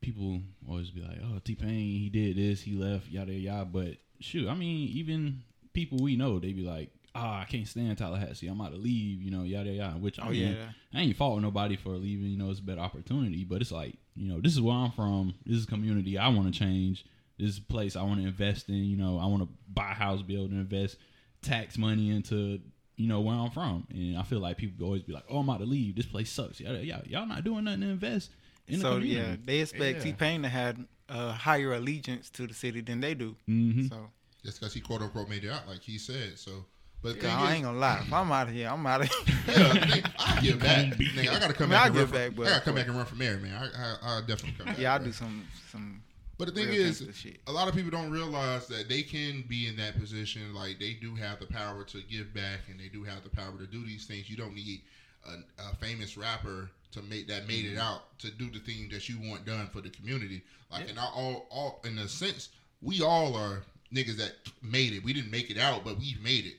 people always be like, oh, T Pain, he did this, he left, yada yada. But shoot, I mean, even people we know, they be like, ah, I can't stand Tallahassee. I'm about to leave, you know, yada yada. Which I Oh, mean, yeah. I ain't faulting nobody for leaving. You know, it's a better opportunity. But it's like, you know, this is where I'm from. This is a community I want to change. This is place I want to invest in. You know, I want to buy a house, build, able to invest tax money into, you know, where I'm from. And I feel like people always be like, oh, I'm about to leave. This place sucks. Y'all, y'all, y'all not doing nothing to invest in the So community. yeah, they expect Yeah. T Pain to have a higher allegiance to the city than they do. Mhm. So Just because he quote unquote made it out, like he said. So, but the thing I is, ain't gonna lie. If I'm out of here, I'm out of here. <laughs> yeah, the I get <laughs> back. Nigga, I gotta come I back. I'll run get for, back, but- I gotta come back and run for mayor, man. I, I, I'll definitely come back. yeah, I'll bro. do some some. But the thing real is, a lot of people don't realize that they can be in that position. Like they do have the power to give back, and they do have the power to do these things. You don't need a, a famous rapper to make that made Mm-hmm. it out to do the thing that you want done for the community. Like, and I all, all in a sense, we all are niggas that made it. We didn't make it out, but we made it.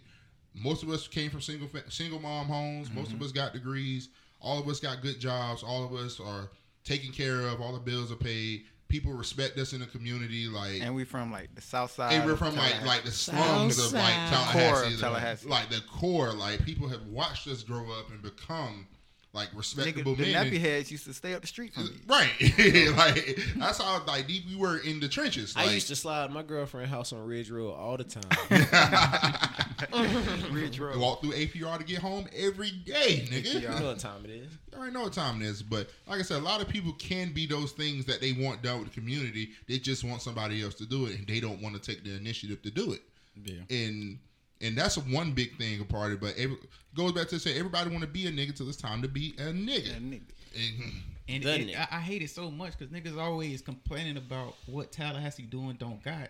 Most of us came from single single mom homes. Most Mm-hmm. of us got degrees. All of us got good jobs. All of us are taken care of. All the bills are paid. People respect us in the community. Like And we from like the south side. Hey, we're from like like the slums of like Tallahassee, of the- Tallahassee. like the core. Like people have watched us grow up and become like respectable Nigga, the men. nappy heads used to stay up the street from me. Right, <laughs> like that's how like deep we were in the trenches. Like, I used to slide my girlfriend house on Ridge Road all the time. <laughs> Mm-hmm. <laughs> Ridge Road. walk through APR to get home every day, nigga. you know what time it is. I already know what time it is, but like I said, a lot of people can be those things that they want done with the community. They just want somebody else to do it, and they don't want to take the initiative to do it. Yeah. And and that's one big thing a part of it. But every, goes back to say everybody want to be a nigga till it's time to be a nigga. Yeah, nigga. And, hmm. And Doesn't it, it? I, I hate it so much because niggas always complaining about what Tallahassee doing don't got.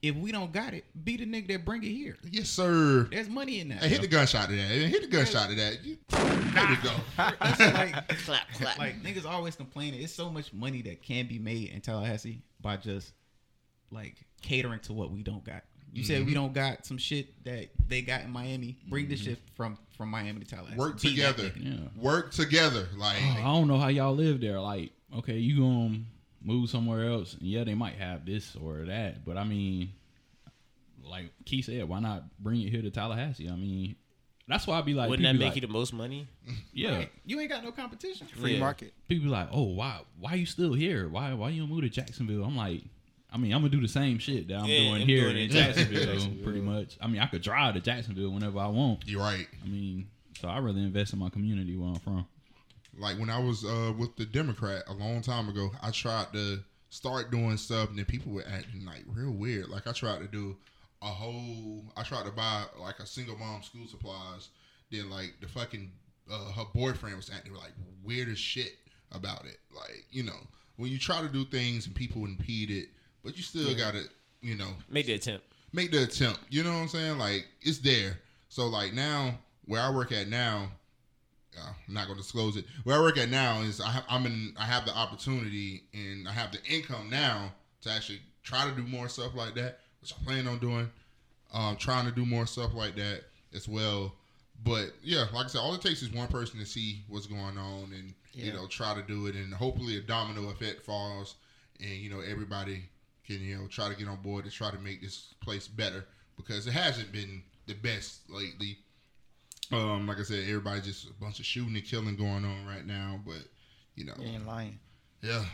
If we don't got it, be the nigga that bring it here. yes, sir. There's money in that. Hey, hit the gunshot to that. Hit the gunshot to that. You, <laughs> there we go. That's <laughs> like, Clap, clap. like niggas always complaining. It's so much money that can be made in Tallahassee by just like catering to what we don't got. You said Mm-hmm. we don't got some shit that they got in Miami. Bring this shit from from Miami to Tallahassee. Work Be together. Yeah. Work together. Like I don't know how y'all live there. Like, okay, you gonna move somewhere else, and yeah, they might have this or that, but I mean, like Key said, why not bring it here to Tallahassee? I mean, that's why I'd be like, Wouldn't that make like, you the most money? yeah? Right. You ain't got no competition. Free Yeah. market. People be like, oh, why, why you still here? Why, why you don't move to Jacksonville? I'm like. I mean, I'm gonna do the same shit that I'm Yeah, doing I'm here doing in in Jacksonville, <laughs> Jacksonville. pretty much. I mean, I could drive to Jacksonville whenever I want. you're right. I mean, so I really invest in my community where I'm from. Like when I was uh, with the Democrat a long time ago, I tried to start doing stuff, and then people were acting like real weird. Like I tried to do a whole, I tried to buy like a single mom school supplies. Then like the fucking uh, her boyfriend was acting like weird as shit about it. Like you know when you try to do things and people impede it, but you still gotta you know Make the attempt. make the attempt. You know what I'm saying? Like it's there. So like now, where I work at now, uh, I'm not going to disclose it. Where I work at now is I have, I'm in. I have the opportunity and I have the income now to actually try to do more stuff like that, which I plan on doing. Um, trying to do more stuff like that as well. But yeah, like I said, all it takes is one person to see what's going on and you know try to do it, and hopefully a domino effect falls, and you know everybody can you know try to get on board to try to make this place better because it hasn't been the best lately. Um, like I said, everybody just a bunch of shooting and killing going on right now, but you know, You ain't lying. yeah.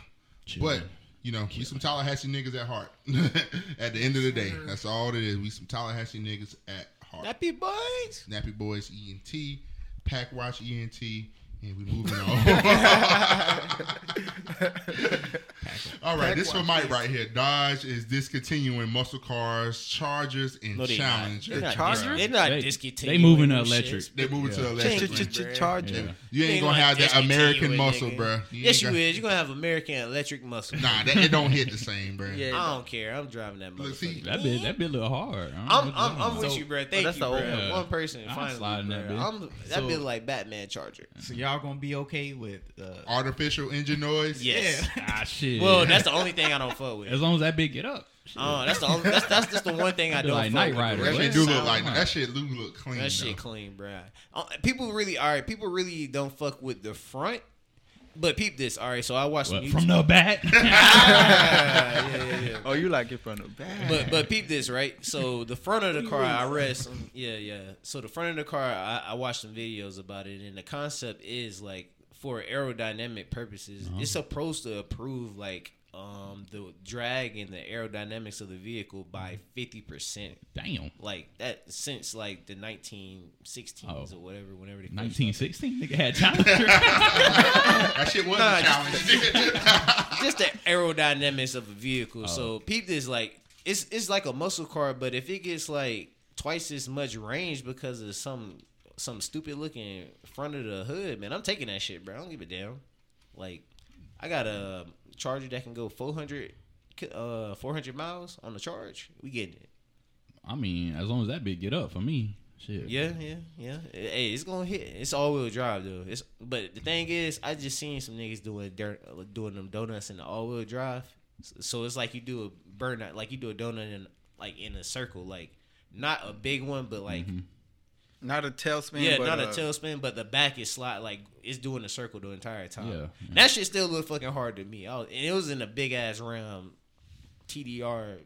Chilling. But you know, we some Tallahassee niggas at heart. <laughs> at the end of the day, that's all it is. We some Tallahassee niggas at heart. Nappy boys. Nappy Boys ENT, Pack Watch ENT, and we moving on. <laughs> <laughs> Pack All right, this for Mike right here. Dodge is discontinuing muscle cars, Chargers, and No, they Challenger. not. They're not, Charger? dis- they're not They- discontinuing. they moving to electric. shits. They're moving to electric. Change Ch- it, ch- bruh. Yeah. You ain't ain't gonna gonna have that American muscle, nigga. bro. Yes, you is. You're gonna have American electric muscle. Nah, that it don't hit the same, bro. Yeah. I don't care. I'm driving that muscle. see. That bit that bit look hard. I don't I'm I'm, I'm you're with you, bro. Thank that's you, the bro. one. One person I'm finally, that bit. I'm, that bit like Batman Charger. So y'all gonna be okay with uh, Artificial engine noise. Yes. Ah shit. Well, that's the only thing I don't fuck with. as long as that bit get up. Shit. Oh, that's the only, that's that's just the one thing I don't like fuck Knight with. Rider. That shit do look like that. Shit do look clean. That shit though. clean, bro. Uh, people really, all right. People really don't fuck with the front, but peep this. All right, so I watched some What, YouTube. from the <laughs> back. yeah, yeah, yeah. Oh, you like it from the back. But but peep this right. So the front of the car, I read some. Yeah, yeah. So the front of the car, I, I watched some videos about it, and the concept is like for aerodynamic purposes, it's supposed to improve like um the drag and the aerodynamics of the vehicle by fifty percent. Damn. Like that since like the nineteen sixteens Oh. or whatever. Whenever they Nineteen sixteen. Nigga had Challenger. <laughs> That shit was Nah, a challenge. just the aerodynamics of a vehicle. Oh. So peep this like it's it's like a muscle car, but if it gets like twice as much range because of some some stupid looking front of the hood, man, I'm taking that shit, bro. I don't give a damn. Like I got a charger that can go 400 uh 400 miles on the charge. We getting it. I mean, as long as that bit get up for me. Shit. Yeah, yeah, yeah. Hey, it's gonna hit. It's all wheel drive though. It's but the thing is, I just seen some niggas doing dirt, uh, doing them donuts in the all wheel drive. So- So it's like you do a burnout, like you do a donut in like in a circle, like not a big one, but like not a tailspin. yeah, but, not a uh, tailspin, but the back is slide like it's doing a circle the entire time. Yeah, yeah. That shit still look fucking hard to me. I was, and it was in a big ass Ram TDR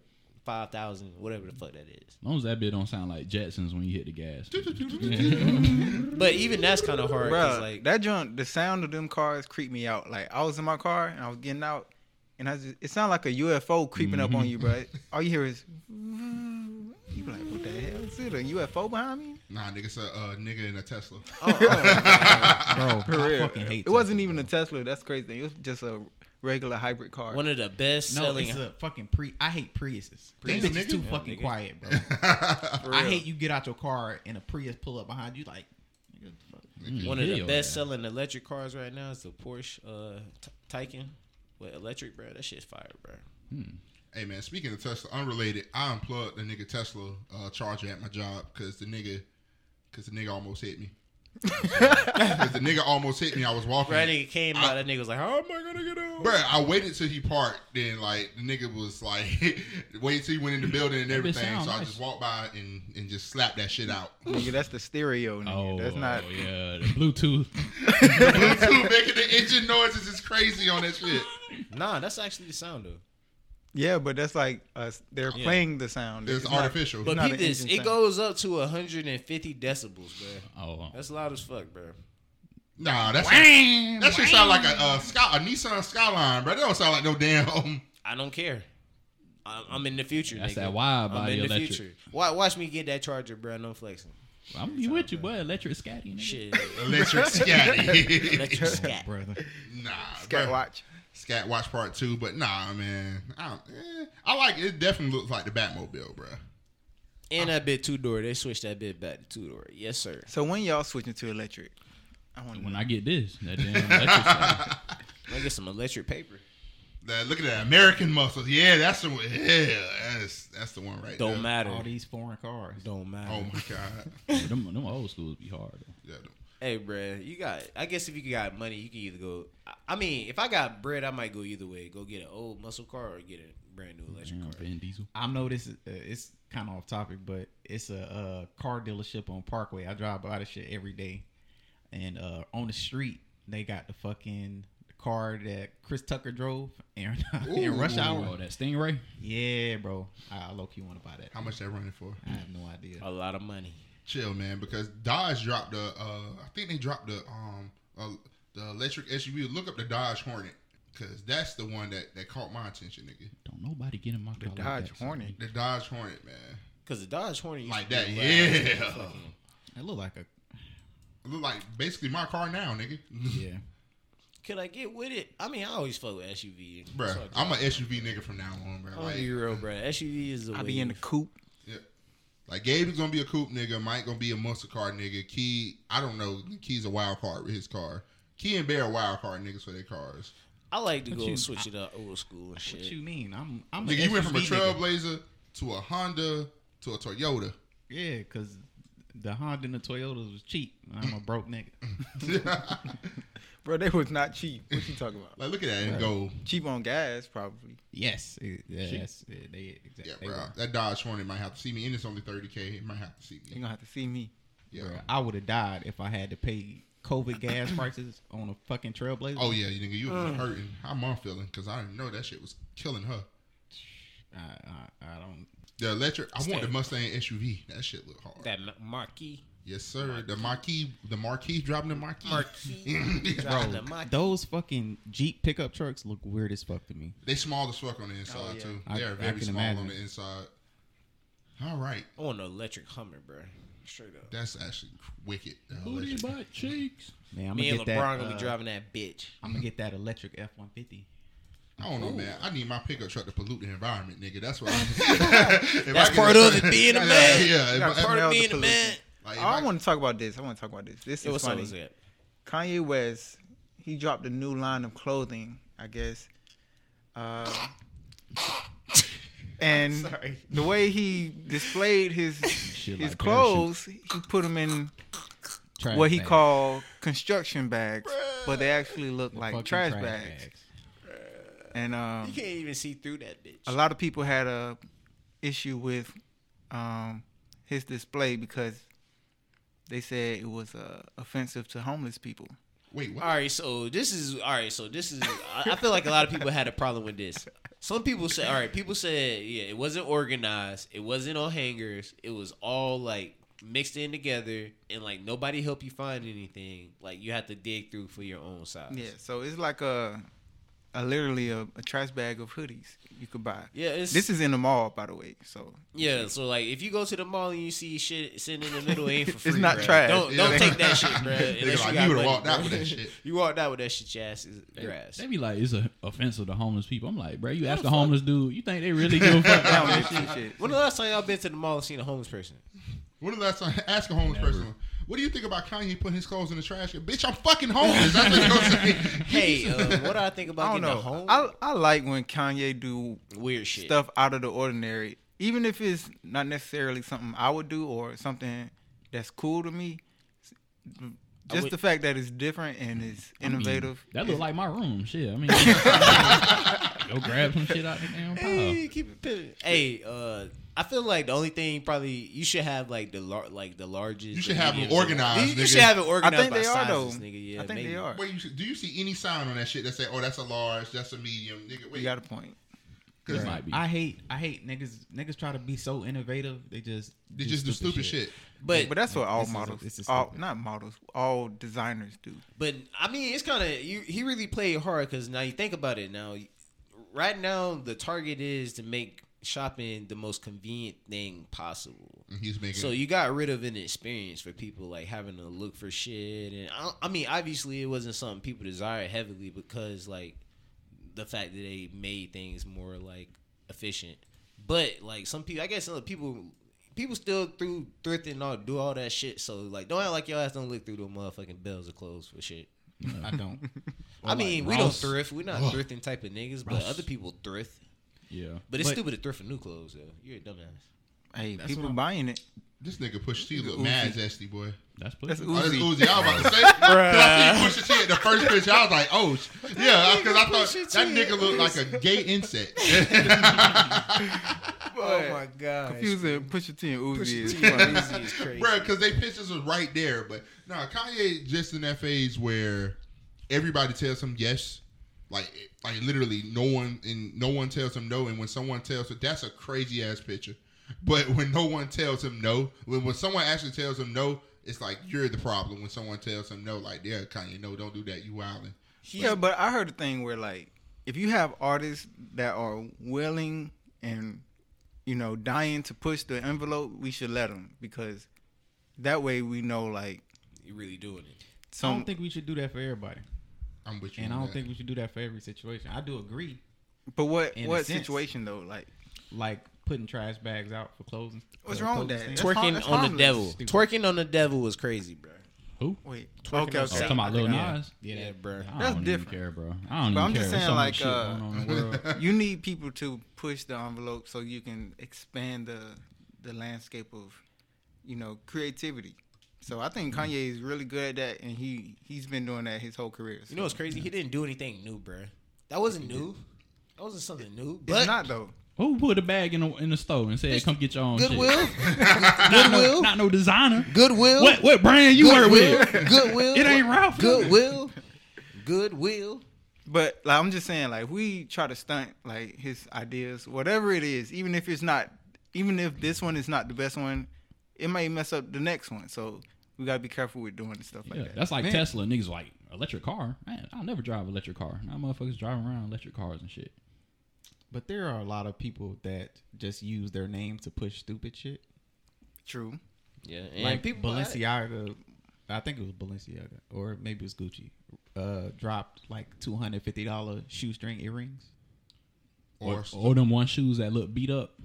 five thousand, whatever the fuck that is. As long as that bit don't sound like Jetsons when you hit the gas. <laughs> But even that's kind of hard. Bruh, like that joint, the sound of them cars creep me out. Like I was in my car and I was getting out, and I just, it sounded like a UFO creeping up on you, bro. All you hear is, is it? A UFO behind me? nah, nigga, it's a uh, nigga in a Tesla. oh, oh, <laughs> bro? For I real. fucking hate. It wasn't even bro. a Tesla. That's crazy. It was just a regular hybrid car. one of the best No, selling. it's a fucking pre. I hate Priuses. Damn, Them bitches nigga. too Yeah, fucking nigga. quiet, bro. <laughs> For I hate you get out your car and a Prius pull up behind you like. nigga, what the fuck? Mm, One of the best ass. selling electric cars right now is the Porsche uh, T- Taycan with electric, bro. That shit's fire, bro. Hey man, speaking of Tesla, unrelated, I unplugged the nigga Tesla uh, charger at my job because the nigga, because the nigga almost hit me. <laughs> Because the nigga almost hit me. I was walking. Right, nigga came out. That nigga was like, "How am I gonna get out?" Bruh, I waited till he parked. Then like the nigga was like, <laughs> wait till he went in the building and everything. sound So I just walked by and, and just slapped that shit out. Nigga, that's the stereo. Nigga. Oh, that's not. yeah, the Bluetooth. <laughs> Bluetooth making the engine noises is crazy on that shit. Nah, that's actually the sound though. Yeah, but that's like uh, they're Yeah. playing the sound. It's not- artificial. But not peep an this, engine it sound. goes up to 150 decibels, bro. Oh, That's loud as fuck, bro. Nah, that's that shit sound like a uh, Sky, a Nissan Skyline, bro. That don't sound like no damn. I don't care. I'm, I'm in the future. That's nigga. that wide I'm body in the electric. future. Watch, watch me get that charger, bro. No flexing. I'm be with you, boy. Electric scatty. Nigga. Shit, <laughs> Electric scatty. <laughs> electric scat. brother. nah, Scat bruh. watch. Scat Watch Part Two, but nah, man. I, don't, eh, I like it. It definitely looks like the Batmobile, bro. And that bit two door. They switched that bit back to two door. Yes, sir. So when y'all switching to electric? I want When I get this, that damn <laughs> electric. I get some electric paper. That, look at that American muscles. Yeah, that's the one. Yeah, that's that's the one right there. Don't there. matter. All these foreign cars. Don't matter. Oh my god. But them, them old schools be hard. Though. Yeah, Hey, bruh, you got. I guess if you got money, you can either go. I- I mean, if I got bread, I might go either way. Go get an old muscle car or get a brand new electric Damn, car. Vin Diesel. I know this is uh, it's kind of off topic, but it's a, uh car dealership on Parkway. I drive by this shit every day, and uh, on the street they got the fucking car that Chris Tucker drove in, <laughs> in rush Ooh. hour. Oh, that Stingray. Yeah, bro. I low key want to buy that. how much they running for? I have no idea. A lot of money. Chill, man. Because Dodge dropped the. Uh, I think they dropped the um uh, the electric SUV. Look up the Dodge Hornet. Cause that's the one that, that caught my attention, nigga. Don't nobody get in my the car like Dodge that, son. Hornet. The Dodge Hornet, man. Cause the Dodge Hornet used Like to that, yeah. <laughs> Fucking- It look like a It look like basically my car now, nigga. yeah. <laughs> could I get with it? I mean, I always fuck with SUV. Bruh, So I I'm an SUV nigga from now on, bro. I'm Like, gonna real, bro. SUV is the I way. be in the coupe. Like Gabe is gonna be a coupe nigga. Mike gonna be a muscle car nigga. Key, I don't know. Key's a wild card with his car. Key and Bear are wild card niggas for their cars. I like to What go you- switch it up, old school and What you mean? I'm I'm Nigga, you went from a SUV nigga. Trailblazer to a Honda to a Toyota. Yeah, because the Honda and the Toyotas was cheap. I'm a broke nigga. <laughs> <laughs> Bro, they was not cheap. What you talking about? Like, look at that and go, Cheap on gas, probably. Yes, it, yes, it- they exactly. yeah, they bro. were. That Dodge Hornet might have to see me, and it's only 30k. It might have to see You me. gonna have to see me. Yeah. Bruh, I would have died if I had to pay COVID gas prices on a fucking Trailblazer. Oh yeah, you nigga, you was mm. hurting. How mom feeling? Because I didn't know that shit was killing her. I, I, I don't. The electric. I want the Mustang SUV. That shit look hard. That Ma- Mach-E. Yes, sir. The Mach-E, The Mach-E dropping the Mach-E. Mach-E. <laughs> Bro, the Mach-E. those fucking Jeep pickup trucks look weird as fuck to me. They small as fuck on the inside Oh, yeah. too. I- They are very small imagine. on the inside. All right, I want an electric Hummer, bro. Straight up. that's actually wicked. The Booty butt cheeks. Man, I'm Me gonna and get LeBron that. gonna uh, be driving that bitch. I'm gonna get that electric F one fifty. I don't know, man. I need my pickup truck to pollute the environment, nigga. That's what. <laughs> I'm, <laughs> That's part of it being a man. Yeah, if That's I- part Part of of being a pollution. man. Like, if I I- want to talk about this. I want to talk about this. This It is was funny. something Kanye West, he dropped a new line of clothing, I guess. Uh, <laughs> and Sorry. the way he displayed his <laughs> Shit his like clothes, he put them in Trash what he bag. called construction bags, but they actually look like Fucking trash, bags. And um, You can't even see through that bitch. a lot of people had a issue with um, his display because they said it was uh, offensive to homeless people. wait, what? All right, so this is all right. So this is. I I feel like a lot of people had a problem with this. Some people say, all right, people said, yeah, it wasn't organized. It wasn't on hangers. It was all like mixed in together, and like nobody helped you find anything. Like you had to dig through for your own size. Yeah, so it's like a, a literally a, a trash bag of hoodies you could buy. yeah. It's, This is in the mall, by the way. So yeah. So like, if you go to the mall and you see shit sitting in the middle, it ain't for <laughs> free. It's not bruh. trash. Don't Yeah. don't take that shit, bro. Nigga, Unless like, you got you money, would've walked out with that shit. <laughs> You walked out with that shit. Your ass is grass. They be like, it's a offensive to the homeless people. I'm like, bro, you ask a homeless dude, you think they really give a fuck down about this <laughs> shit? that shit. When the last time y'all been to the mall and seen a homeless person? When the last time ask a homeless Never. person, what do you think about Kanye putting his clothes in the trash? Bitch, I'm fucking homeless. That's what you're saying. <laughs> Hey, uh, what do I think about I about don't getting know. home? I I like when Kanye do Weird shit. stuff out of the ordinary, even if it's not necessarily something I would do or something that's cool to me. Just would- the fact that it's different and it's I mean, innovative. that looks like my room. Shit. I mean, <laughs> go grab some shit out the damn Hey, pile. keep it pimping. Hey, uh, I feel like the only thing probably you should have like the lar- like the largest. You should have have 'em mediums, and- organized, You, you should have it I organized. think by they are though. sizes, Nigga. Yeah, I think maybe. they are. Wait, you, do you see any sign on that shit that say, "Oh, that's a large, that's a medium"? Nigga, wait. You got a point. It might be. I hate I hate niggas niggas try to be so innovative. They just they just do stupid shit. But But that's what all This is a- models, is all not models, all designers do. But I mean, it's kind of he really played hard because now you think about it. Now, right now, the target is to make shopping the most convenient thing possible. He's making. So you got rid of an experience for people like having to look for shit, and I, I mean, obviously, it wasn't something people desired heavily because like the fact that they made things more like efficient. But like some people, I guess some people. People still through thrift and all do all that shit. So like, don't act like your ass don't look through the motherfucking bells of clothes for shit. I don't. <laughs> I mean, we Ross. don't thrift. We're not Ugh. thrifting type of niggas, but Ross. other people thrift. yeah. But it's But- stupid to thrift for new clothes, though. You're a dumbass. Hey, That's people what I'm- buying it. this nigga Pusha T look Uzi. mad zesty, boy. That's That's pussy. Oh, that's Uzi. Uzi. I was about to say. <laughs> Cause I see Pusha T at the first picture. I was like, oh, sh- yeah, because I thought Pusha that T nigga looked like a gay insect. <laughs> Oh my god. Confusing Pusha T and Uzi is Pusha T and Uzi is <laughs> crazy. Bro, because they pictures was right there. But no, Kanye just in that phase where everybody tells him yes, like like literally no one and no one tells him no, and when someone tells him that's a crazy ass picture. But when no one tells him no, when when someone actually tells him no, it's like you're the problem. When someone tells him no, like yeah, Kanye, no, don't do that. You wildin'. Yeah, but I heard a thing where like if you have artists that are willing and you know dying to push the envelope, we should let them because that way we know like you're really doing it. I don't think we should do that for everybody. I'm with you. and I don't that. think we should do that for every situation. I do agree, But what In a what sense. situation though? Like like putting trash bags out for closing. What's wrong with clothing that? stands. That's har- Twerking that's on the devil. Stupid. Twerking on the devil was crazy, bro. Who? wait. Twerking Okay, on Oh, okay. Satan. talking about Lil Yeah. Nas. Yeah, Yeah, bro. I That's don't even different. care, bro. I don't But I'm even just care. saying, There's so much like, uh, going on in the <laughs> world. you need people to push the envelope so you can expand the the landscape of you know creativity. So I think Mm-hmm. Kanye is really good at that, and he he's been doing that his whole career. You know what's crazy? He didn't do anything new, bro. That wasn't new. That wasn't something new. It's But not though. Who put a bag in the in the store and said, "Come get your own Goodwill, <laughs> shit"? Not no, Goodwill, not no designer. Goodwill, What what brand you work Goodwill, with? Goodwill. It ain't Ralph. Goodwill, Goodwill. But like I'm just saying, like we try to stunt like his ideas, whatever it is, even if it's not, even if this one is not the best one, it may mess up the next one. So we gotta be careful with doing stuff like Yeah, that. that's like Man, Tesla. Niggas like electric car. Man, I'll never drive an electric car. Now motherfuckers driving around electric cars and shit. But there are a lot of people that just use their name to push stupid shit. True. Yeah, and like people Balenciaga, I think it was Balenciaga or maybe it was Gucci. Uh, dropped like two hundred fifty dollar shoestring earrings. Or, Or them one shoes that look beat up.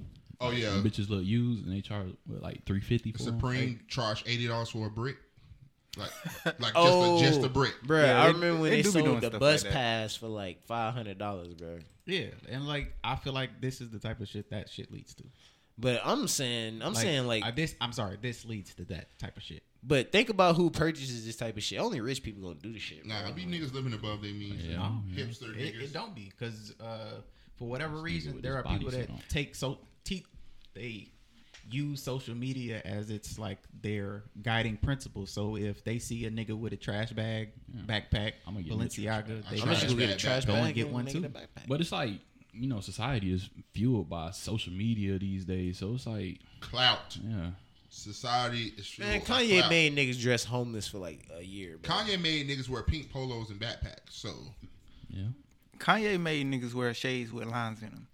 oh yeah, Them bitches look used and they charge what, like three fifty for 'em? Supreme charged eighty dollars for a brick. Like, like Oh, just a, just a brick. bro. Yeah, I remember when they they, do sold the bus like pass for like five hundred dollars, bro. Yeah, and like I feel like this is the type of shit that shit leads to. But I'm saying, I'm saying like, I, this. I'm sorry, this leads to that type of shit. but think about who purchases this type of shit. Only rich people gonna do this shit. Bro. Nah, be niggas living above their means. Yeah. you know? Yeah. Hipster It, niggas. it don't be because uh, for whatever reason there are people that on. take so te- they use social media as it's like their guiding principle. So if they see a nigga with a trash bag, backpack, I'ma get me a Balenciaga, they I'm I'm Trash just gonna get a trash go bag and get one too. it a backpack. But it's like you know, society is fueled by social media these days. So it's like, Clout. yeah, Society is fueled Man, Kanye clout. made niggas dress homeless for like a year. Bro. Kanye made niggas wear pink polos and backpacks. So yeah, Kanye made niggas wear shades with lines in them.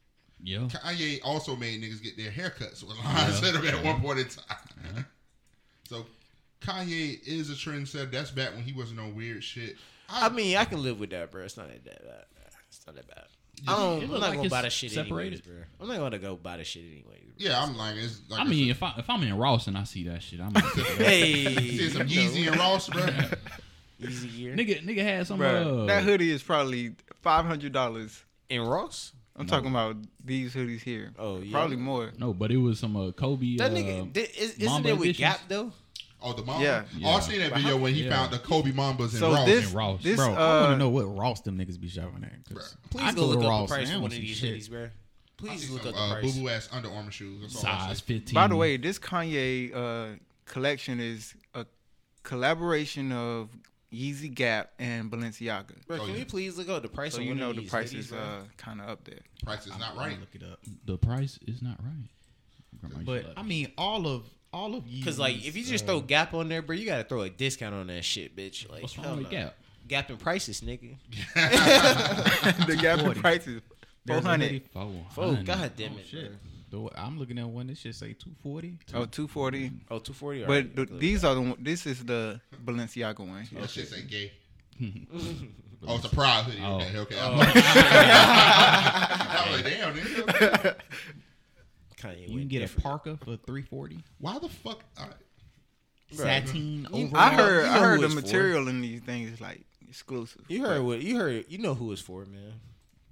Yeah. Kanye also made niggas get their haircuts with lines in them at one point in time. So Kanye is a trendsetter. That's back when he wasn't on weird shit. I mean, I can live with that, bro. It's not that bad. It's not that bad. I don't, I'm not like gonna buy the shit anyways, bro. I'm not gonna go buy the shit anyways. Bro. yeah, I'm like, it's like I mean, if I if I'm in Ross and I see that shit, I'm like, Hey, <laughs> see some Yeezy and Ross, bro. <laughs> easy year nigga, nigga had some. Bruh, uh, that hoodie is probably five hundred dollars. in Ross. I'm talking about these hoodies here. Oh yeah, Probably more. No, but it was some uh, Kobe. That uh, nigga, di- is, isn't Mamba it with editions. Gap though? Oh, the Mamba. Yeah. Oh, I seen that video when he Yeah. found the Kobe Mambas in So Ross. this, and Ross. this, bro, I uh, want to know what Ross them niggas be shopping at. 'cause Bruh. I Please go to look up Ross, the price man, for one of these shit. hoodies, bro. Please look some up the uh, price. boo boo ass Under Armour shoes. That's size fifteen. By the way, this Kanye uh, collection is a collaboration of Yeezy Gap and Balenciaga. Bro, Oh, can yeah. we please look up the price? So of you know the price is uh, kind of up there. Price is not I'm right. gonna Look it up. the price is not right. Grandma used to But I mean, all of all of you. Cause like if you just throw Gap on there, bro, you gotta throw a discount on that shit, bitch. Like What's wrong with no. Gap? Gap in prices, nigga. <laughs> <laughs> <laughs> the Gap in 40. price is four There's a hundred. hoodie- Four Oh hundred. god damn Oh, it, shit. Bro. The- I'm looking at one. This shit say 240. Oh, 240. Mm-hmm. Oh, 240. But the, these are the one, this is the Balenciaga one. That shit say gay. <laughs> oh, it's a proud hoodie. Oh. Okay, okay. Oh. <laughs> I was like, damn, nigga. Kanye You can get different. a parka for 340. Why the fuck? All right. Sateen You- overall. I heard, you I heard the it's for. material in these things is like exclusive. You heard what? You heard? You know who it's for, man.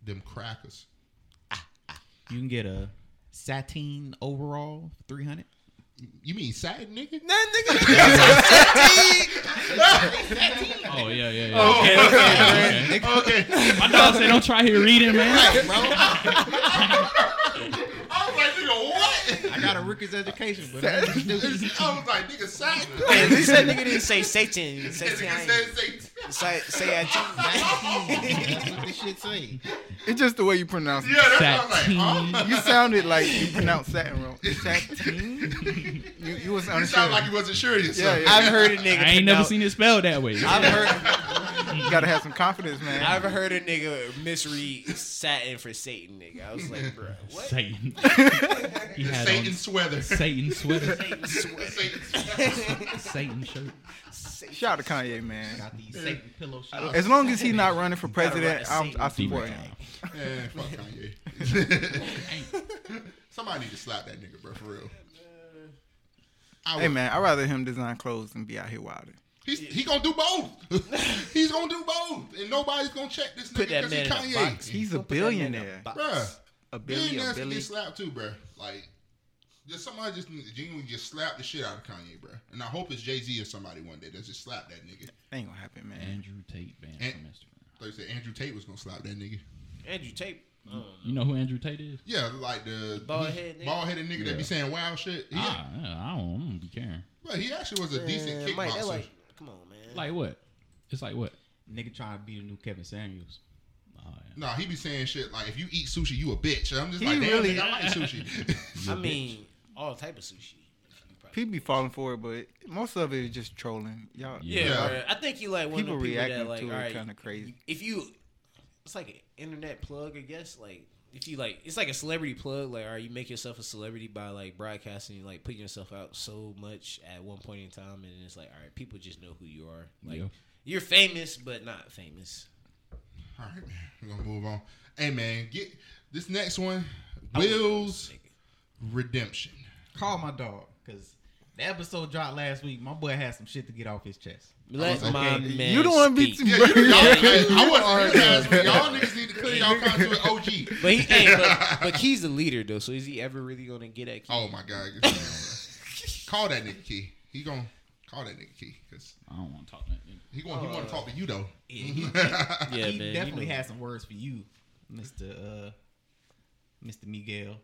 Them crackers. You can get a sateen overall 300. You mean satin, nigga? Nah, nigga. <laughs> satin. Oh yeah, yeah, yeah. Oh, okay, okay, okay. Okay. My dog said, "Don't try here reading, man." I was like, nigga, what? I got a Ricky's education, but <laughs> I was like, nigga, satin. Hey, at least that nigga didn't say Satan. <laughs> He said That nigga Satan. said satin. Say, say I that's what this shit say. It's just the way you pronounce it. Yeah, that's what I was like, huh? You sounded like you pronounced satin wrong. Satin? You, you was You unsure. sound like you wasn't sure of yourself. Yeah, yeah. I've heard a nigga. I ain't never pronounce- seen it spelled that way. I've heard. You gotta have some confidence, man. I ever heard a nigga misread satin for Satan, nigga. I was like, bro, what? Satan. <laughs> he had Satan on sweater. Satan sweater, Satan sweat. Satan <laughs> Satan shirt. Shout out to Kanye, man. Got these Satan pillow shots. As long as he's not running for president, write a I'm, I support him. Man, fuck <laughs> Kanye. Somebody need to slap that nigga, bro, for real. Hey man, I'd rather him design clothes than be out here wilding. He's he gonna do both. <laughs> he's gonna do both, and nobody's gonna check this Put nigga that because he man in a Kanye. box. He's a Put that a billionaire. box. Bruh, A billion, a billionaires can get slapped too, bruh. Like, just somebody just genuinely just slap the shit out of Kanye, bruh. And I hope it's Jay Z or somebody one day that just slap that nigga. Ain't gonna happen, man. Andrew Tate banned And- from Instagram. Like I said, Andrew Tate was gonna slap that nigga. Andrew Tate. Oh, You know who Andrew Tate is? Yeah, like the Bald head nigga? bald headed nigga that be saying wild shit. He, Ah, yeah, I don't, I don't be caring. but he actually was a decent Man, Mike, kickboxer. like, come on, man. Like what? It's like what? Nigga trying to be the new Kevin Samuels. Oh, yeah. Nah, he be saying shit like, if you eat sushi, you a bitch. I'm just He like, damn, really- nigga, I like sushi. <laughs> <laughs> I mean, all type of sushi. People be falling for it, but most of it is just trolling. Y'all, Yeah, Yeah. bruh. I think you like one people of the people reacting that like, to all it right, kind of crazy. if you, it's like an internet plug, I guess. Like if you like, it's like a celebrity plug. Like, are you make yourself a celebrity by like broadcasting, like putting yourself out so much at one point in time, and it's like, all right, people just know who you are. Like Yeah. you're famous, but not famous. All right, man. We're gonna move on. Hey, man, get this next one. I wouldn't know Will's. Redemption. Call my dog, cause the episode dropped last week. My boy had some shit to get off his chest. Let Okay. my man. You don't want to be too. Yeah, you, y'all, Yeah. <laughs> hey, I wasn't here last week. Y'all niggas need to clear y'all content with OG. But he, hey, but, <laughs> but Key's the leader though. So is he ever really gonna get at Key? Oh my god. call that nigga Key. He gonna call that nigga Key because I don't want to talk to that nigga. he gonna he want to talk to you though. Yeah, <laughs> he, Yeah, he man, definitely you know. had some words for you, Mister uh, Mister Miguel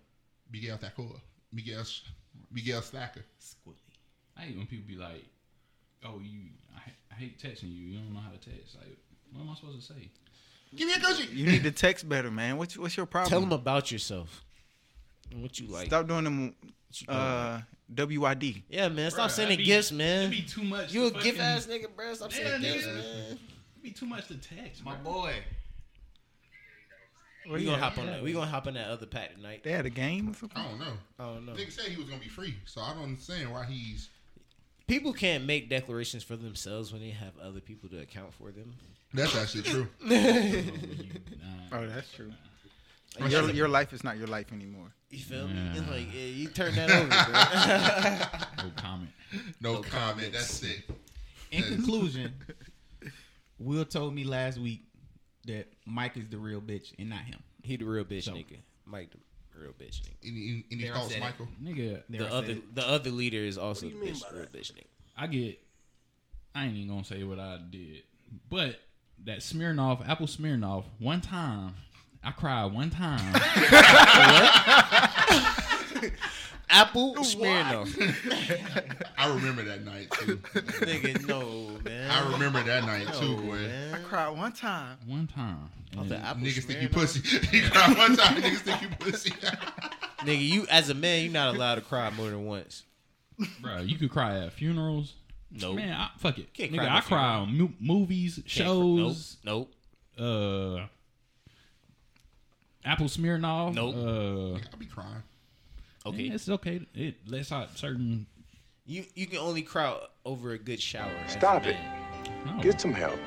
Miguel Thacoa. Miguel Miguel Stacker. Squilly. I hate when people be like, "Oh, you, I, I hate texting you. You don't know how to text." Like, what am I supposed to say? Give me a coochie. You need to text better, man. What's what's your problem? Tell him about yourself. What you like? Stop doing them. What you doing? Uh, WID. yeah, man. Stop Bruh, sending be- gifts, It man. be too much. You a to gift ass nigga, bro. Stop Yeah, sending gifts, man. It be too much to text. My bro. boy. We you gonna hop on that. We gonna hop on that other pack tonight. They had a game or something. I don't know. I don't know. Nigga said he was gonna be free, so I don't understand why he's. People can't make declarations for themselves when they have other people to account for them. That's actually true. <laughs> <laughs> Oh, that's true. Like, Your, your life is not your life anymore. You feel me? It's like yeah, you turn that over. <laughs> No comment. No, No comment. comments. That's it. In conclusion, Will told me last week that Mike is the real bitch and not him. he the real bitch So- nigga. Mike the real bitch nigga. Any, any, any There thoughts, said it. Michael? Nigga, The other it. the other leader is also the bitch, real bitch nigga. I get. I ain't even gonna say what I did, but that Smirnoff, Apple Smirnoff, one time, I cried one time. <laughs> <laughs> Apple Smirnoff. <laughs> I remember that night too. nigga, no, man. I remember that night too, No, boy. I cried one time. one time. Off And the Apple Niggas think you pussy. <laughs> he cried one time. Niggas think you pussy. <laughs> Nigga, you as a man, you're not allowed to cry more than once. bro, you could cry at funerals. Nope. Man, I, fuck it. Can't Nigga, cry at I a cry on mu- movies, Can't cr- shows, Nope. uh, Apple Smirnoff. Nope. Uh, I'll be crying. Nope. Okay. yeah, it's okay. It lets out certain. You you can only cry over a good shower. Stop it. No. Get some help.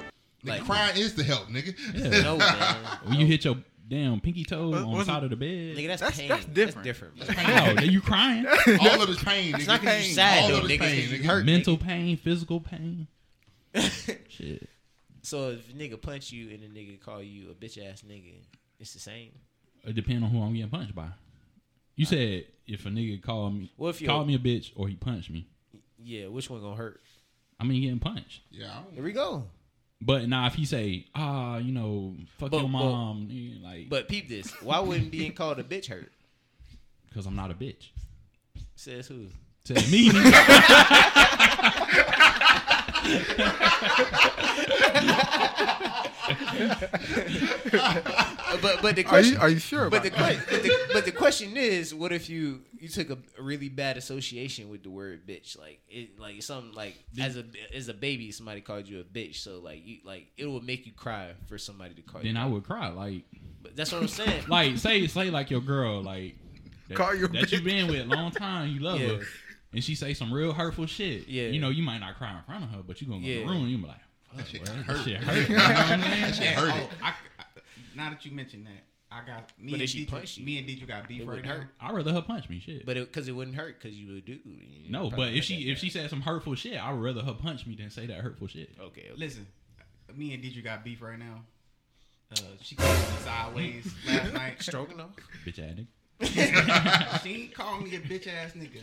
Nigga, Like- crying is the help, nigga. Yeah. <laughs> No, man. when you hit your damn pinky toe What- on the what's side of the bed. Nigga, that's, That's- pain. that's different. different. man. How? Are you crying? <laughs> All of his pain, nigga. It's not because you're sad All though, of his nigga. pain, It's 'cause you nigga. hurt. Mental nigga. pain, physical pain. <laughs> Shit. So if a nigga punch you and a nigga call you a bitch ass nigga, it's the same. It depends on who I'm getting punched by. You said if a nigga call me, well, if you- call me a bitch or he punched me. Yeah, which one gonna hurt? I mean, getting punched. Yeah, I Here don't, we go. But now if he say, ah, you know, fuck But- your but- mom, nigga, like, But peep this. Why wouldn't being called a bitch hurt? because I'm not a bitch. Says who? Tell me, nigga. <laughs> <laughs> <laughs> but but the Are question you are you sure but about the, that? que- but the but the question is, what if you you took a, a really bad association with the word bitch? Like it like something like as a as a baby, somebody called you a bitch, so like you like it would make you cry for somebody to call you. Then. I would cry. Like, But that's what I'm saying. <laughs> like say say like your girl, like that, Call you a that you been with a long time, you love Yeah. her, and she say some real hurtful shit. Yeah. you know you might not cry in front of her, but you gonna go Yeah. in the room and you be like, That shit well, hurt. that hurt. You know what I'm saying? That shit hurt oh. I, I, now that you mentioned that, I got me But and she Deidre- you, me and Deidre got beef it right wouldn't now. hurt. I'd rather her punch me. Shit. But because it, wouldn't hurt because you would do. no, but if she if she said some hurtful shit, I would rather her punch me than say that hurtful shit. okay, okay. Listen, me and Deidre got beef right now. Uh, she called me sideways <laughs> last night. stroking off. Bitch ass nigga. <laughs> she <laughs> called me a bitch ass nigga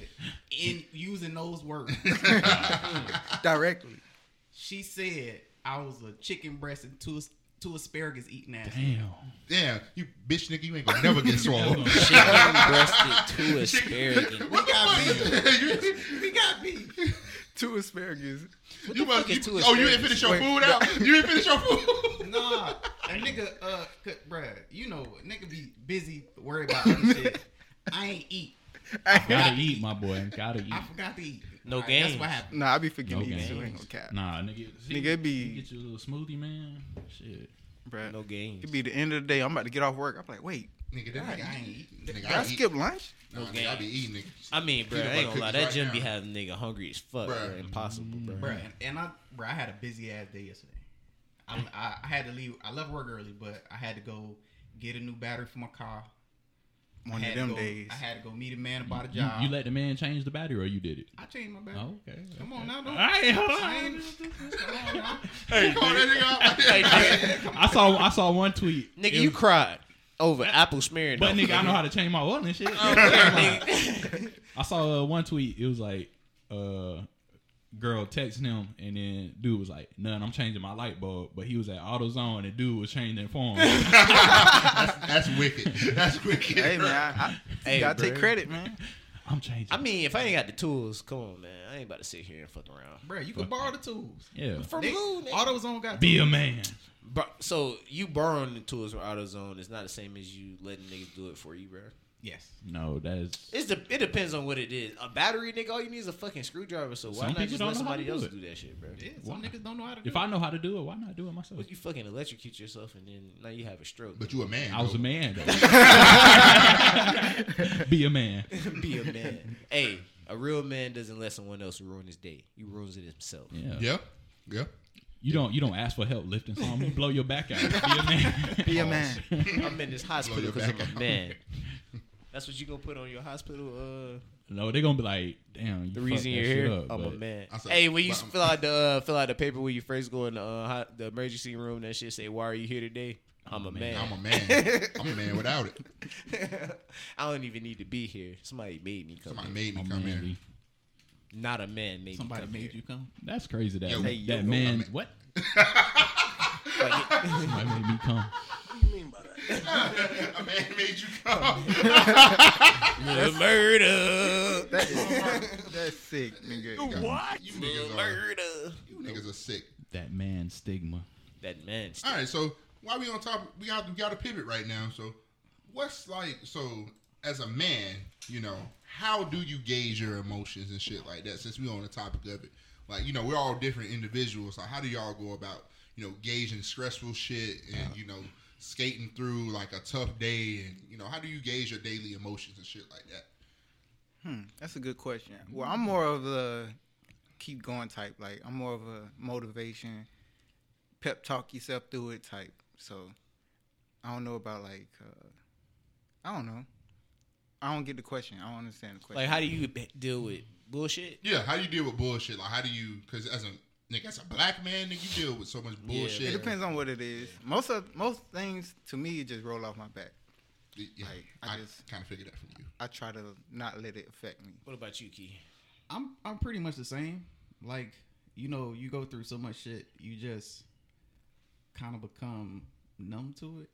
in using those words. Directly. She said I was a chicken breast and two two asparagus eating ass. Damn. Damn, you bitch nigga, you ain't gonna never get <laughs> swallowed. Chicken breasted two <laughs> asparagus. <laughs> We got beef. we got beef. Two asparagus. you must. fuck is You, two oh, you didn't finish your Wait, food out. You didn't finish your food. Nah, a nigga, uh, c- bruh, you know, nigga be busy worried about other shit. I ain't eat. Gotta eat, my boy. Gotta eat. I forgot to eat. No Alright, That's games. what happened. Nah, I be forgetting No to games. too. Ain't gonna cap. Nah, nigga. See, Nigga, it be- you get you a little smoothie, man. Shit. Bruh. No games. It be the end of the day. I'm about to get off work. I'm like, wait, Nigga, that I I ain't eat. eating. Nigga, did I I eat. lunch? Nah, No nigga, I be eating, nigga. I mean, bro, I ain't gonna lie. That right gym now. be having nigga hungry as fuck. Bruh. Bro. Impossible, bro. Bruh, and, and I, bruh, I had a busy ass day yesterday. I, I, I had to leave. I left work early, but I had to go get a new battery for my car. One of them go- days. I had to go meet a man about a job. you let the man change the battery or you did it? I changed my battery. Oh, okay. Come on now, don't. All right, hold I on. ain't- Come on now. Hey, oh, nigga, Hey, nigga, I saw I saw one tweet. nigga, It you cried over apple smearing. But nigga, I know how to change my oil and shit. <laughs> I saw uh, one tweet. It was like, uh, girl texting him, and then dude was like, "None, I'm changing my light bulb." But he was at AutoZone, and dude was changing it for him. That's wicked. That's wicked. hey man, I, I Hey, gotta take credit, man. I'm changing. I mean, if I ain't got the tools, come on, man. I ain't about to sit here and fuck around. Bruh, you can borrow the tools. yeah, From They, who? nigga? AutoZone got be a man. Bro, so you borrowing the tools from AutoZone is not the same as you letting niggas do it for you, bro. Yes. No, that's It's the it depends on what it is. A battery, nigga, all you need is a fucking screwdriver. So why Some not people just don't let know how somebody to do else it. do that shit, bro? Yeah, some Why? niggas don't know how to do if it. I know how to do it, why not do it myself? What you fucking electrocute yourself and then now you have a stroke. But you a man. I was though. a man. Though. <laughs> be a man. <laughs> be a man. hey, a real man doesn't let someone else ruin his day. He ruins it himself. Yeah. Yeah. Yeah. You don't you don't ask for help lifting something. You blow your back out. Be a man. Be a man. <laughs> I'm in this hospital your because I'm back a out. man. That's what you gonna put on your hospital. Uh, no, they're gonna be like, damn. You the reason you're here, up, I'm a man. I said- hey, when you but fill out the uh, fill out the paper when you first go in the uh, hot, the emergency room, that shit say, "Why are you here today?" I'm a man. I'm a man. I'm a man <laughs> without it. <laughs> I don't even need to be here. Somebody made me come. Somebody here. made me I'm come here. manly. Not a man made Somebody me come made here. you come. That's crazy. That Yo, that hey, yo, man. yo, what? <laughs> Somebody made me come. A man made you come. murder. That is, that's sick, nigga. What? You niggas are. Murder. You niggas are sick. That man stigma. That man. All right, so while we on top, we got we got to pivot right now. So, what's like so as a man, you know, how do you gauge your emotions and shit like that? Since we on the topic of it, like you know, we're all different individuals. Like, how do y'all go about you know gauging stressful shit and you know skating through like a tough day and you know how do you gauge your daily emotions and shit like that? Hmm, that's a good question. Well, I'm more of a keep going type. Like I'm more of a motivation, pep talk yourself through it type. So I don't know about like uh, I don't know. I don't get the question. I don't understand the question. Like, how do you deal with bullshit? Yeah, how do you deal with bullshit? Like, how do you? Because as a nigga, as a black man, nigga, you deal with so much Yeah. bullshit. it depends on what it is. Most of most things to me just roll off my back. Yeah, Like, I I, just- kind of figured that from you. I try to not let it affect me. What about you, Key? I'm I'm pretty much the same. Like you know, you go through so much shit, you just kind of become numb to it,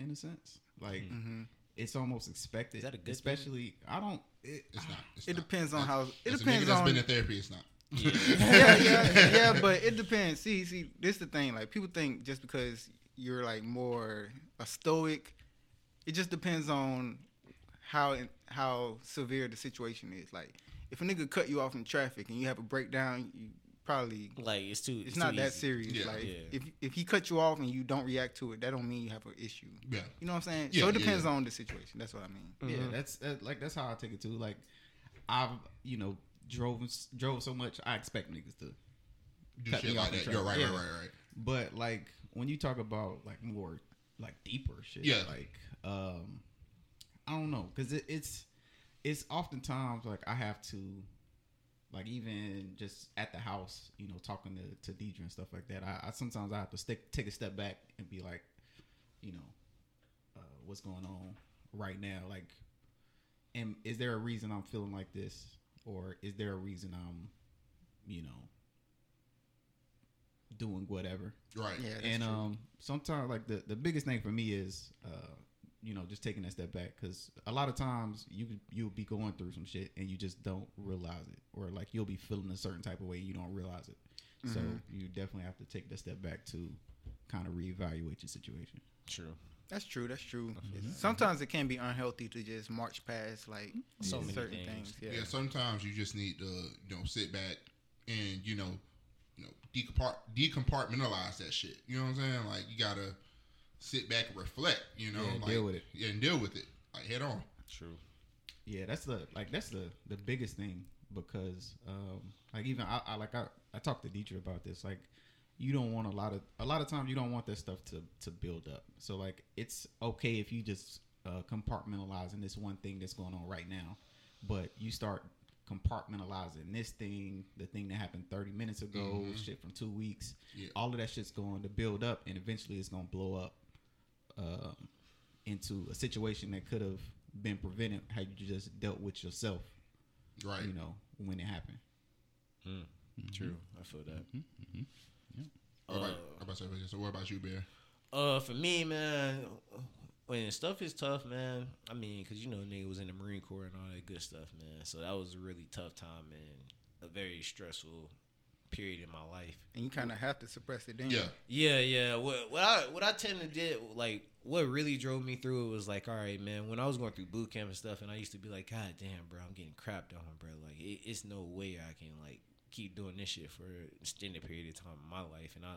in a sense. Like hmm it's almost expected. Is that a good thing? Especially, I don't. It, It's not. It's It not. depends on As- how. It as a depends nigga that's on. been in therapy. It's not. Yeah, yeah, yeah, <laughs> but it depends. See, see, this the thing. Like people think just because you're like more a stoic, it just depends on how how severe the situation is. Like if a nigga cut you off in traffic and you have a breakdown, you probably Like it's too. it's It's, not too that easy. serious. Yeah. Like Yeah. if if he cut you off and you don't react to it, that don't mean you have an issue. Yeah. You know what I'm saying? Yeah, so it depends yeah. on the situation. That's what I mean. Mm-hmm. Yeah, that's that, like that's how I take it too. Like I've you know drove drove so much, I expect niggas to. Do Cut shit me like that. You're right, traffic. right, right, right. But like when you talk about like more like deeper shit, Yeah. like um, I don't know, cause it, it's it's oftentimes like I have to like even just at the house, you know, talking to to Deidre and stuff like that. I, I sometimes I have to stick take a step back and be like, you know, uh, what's going on right now? Like, and is there a reason I'm feeling like this, or is there a reason I'm, you know, doing whatever? Right. Yeah, that's and true. um, sometimes like the the biggest thing for me is uh, you know, just taking that step back because a lot of times you you'll be going through some shit and you just don't realize it, or like you'll be feeling a certain type of way and you don't realize it. So Mm-hmm. you definitely have to take that step back to kind of reevaluate your situation. True. That's true. That's true. Mm-hmm. Sometimes it can be unhealthy to just march past like So many certain things. things. Yeah. Yeah. Sometimes you just need to, you know, sit back and you know, you know, decompart decompartmentalize that shit. You know what I'm saying? Like you gotta sit back and reflect. You know, Yeah, like, deal with it. Yeah, and deal with it. Like head on. True. Yeah, that's the like that's the the biggest thing because um like even I, I like I I talked to Deidre about this like you don't want a lot of a lot of times you don't want that stuff to to build up. So like it's okay if you just uh, compartmentalizing this one thing that's going on right now, but you start compartmentalizing this thing, the thing that happened 30 minutes ago, mm-hmm. shit from two weeks. Yeah. All of that shit's going to build up, and eventually it's going to blow up um, into a situation that could have been prevented had you just dealt with yourself, Right. you know, when it happened. Mm. True. Mm-hmm. I feel that. Mm-hmm. What about, how about, so what about you, Bear? Uh, for me, man, when stuff is tough, man. I mean, cause you know, nigga was in the Marine Corps and all that good stuff, man. So that was a really tough time and a very stressful period in my life. And you kind of have to suppress it. Then Yeah. Yeah, yeah. What what I what I tend to did like what really drove me through it was like, all right, man. When I was going through boot camp and stuff, and I used to be like, God damn, bro, I'm getting crapped on, bro. Like, it, it's no way I can like keep doing this shit for an extended period of time in my life. And I,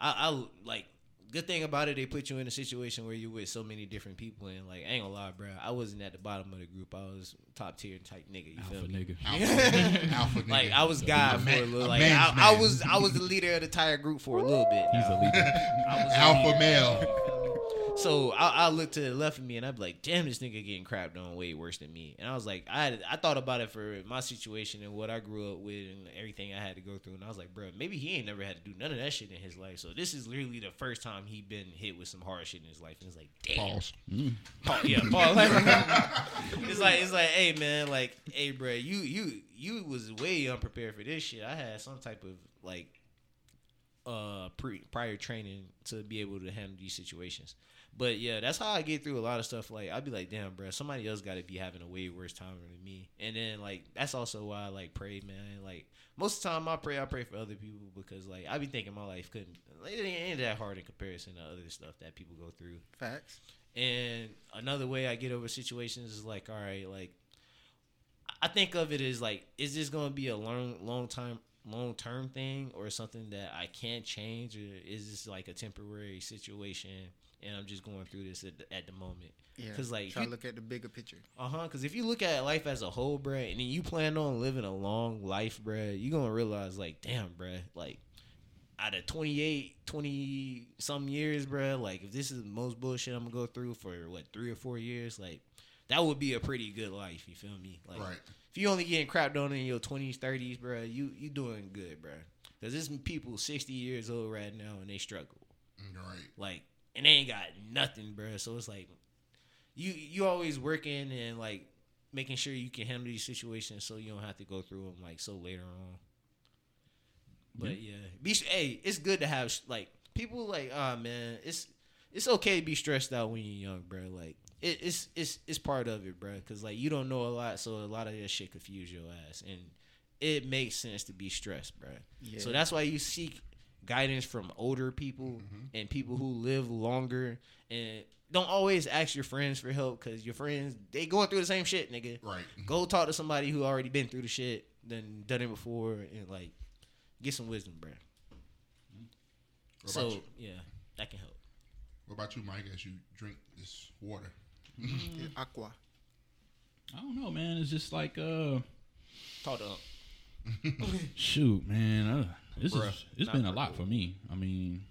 I, I like. Good thing about it, they put you in a situation where you're with so many different people, and like, I ain't gonna lie, bro. I wasn't at the bottom of the group. I was top tier type nigga. You Alpha feel me? nigga. Alpha, <laughs> alpha nigga. Like I was God for man- a little. a Like man's I, I was, I was the leader of the entire group for a little bit. He's a leader. I was alpha leader. male. <laughs> So I, I look to the left of me and I'd be like, damn, this nigga getting crapped on way worse than me. And I was like, I had, I thought about it for my situation and what I grew up with and everything I had to go through. And I was like, bro, maybe he ain't never had to do none of that shit in his life. So this is literally the first time he been hit with some hard shit in his life. And it's like, damn. Pause. Paul, yeah, Paul. <laughs> it's like it's like, hey man, like, hey bro, you you you was way unprepared for this shit. I had some type of like uh pre prior training to be able to handle these situations. But yeah, that's how I get through a lot of stuff. Like I'd be like, damn, bro, somebody else got to be having a way worse time than me. And then like that's also why I like pray, man. Like most of the time I pray, I pray for other people because like I be thinking my life couldn't, like, it ain't that hard in comparison to other stuff that people go through. Facts. And another way I get over situations is like, all right, like I think of it as like, is this gonna be a long, long time, long term thing, or something that I can't change, or is this like a temporary situation, and I'm just going through this at the, at the moment? Yeah. Because like, try you- to look at the bigger picture. uh huh. Because if you look at life as a whole, bruh, and then you plan on living a long life, bruh, you gonna realize like, damn, bruh, like out of 28, 20 some years, bruh, like if this is the most bullshit I'm gonna go through for what three or four years, like that would be a pretty good life. You feel me? Like Right. if you only getting crapped on in your twenties, thirties, bruh, you you doing good, bruh. Cause there's people sixty years old right now and they struggle. Right. Like, and they ain't got nothing, bruh. So it's like, you you always working and like making sure you can handle these situations so you don't have to go through them like so later on. But yeah, be hey, it's good to have like people like ah man, it's it's okay to be stressed out when you're young, bro. Like it, it's it's it's part of it, bro. Cause like you don't know a lot, so a lot of that shit confuse your ass, and it makes sense to be stressed, bro. Yeah. So that's why you seek guidance from older people mm-hmm. and people who live longer and don't always ask your friends for help because your friends they going through the same shit, nigga. Right. Mm-hmm. Go talk to somebody who already been through the shit, then done it before, and like get some wisdom, bro. What So yeah, that can help. What about you, Mike? As you drink this water, mm, <laughs> Aqua. I don't know, man. It's just like uh, Talk to him. Shoot, man. Uh, this Bruh, is it's been a lot for me. I mean,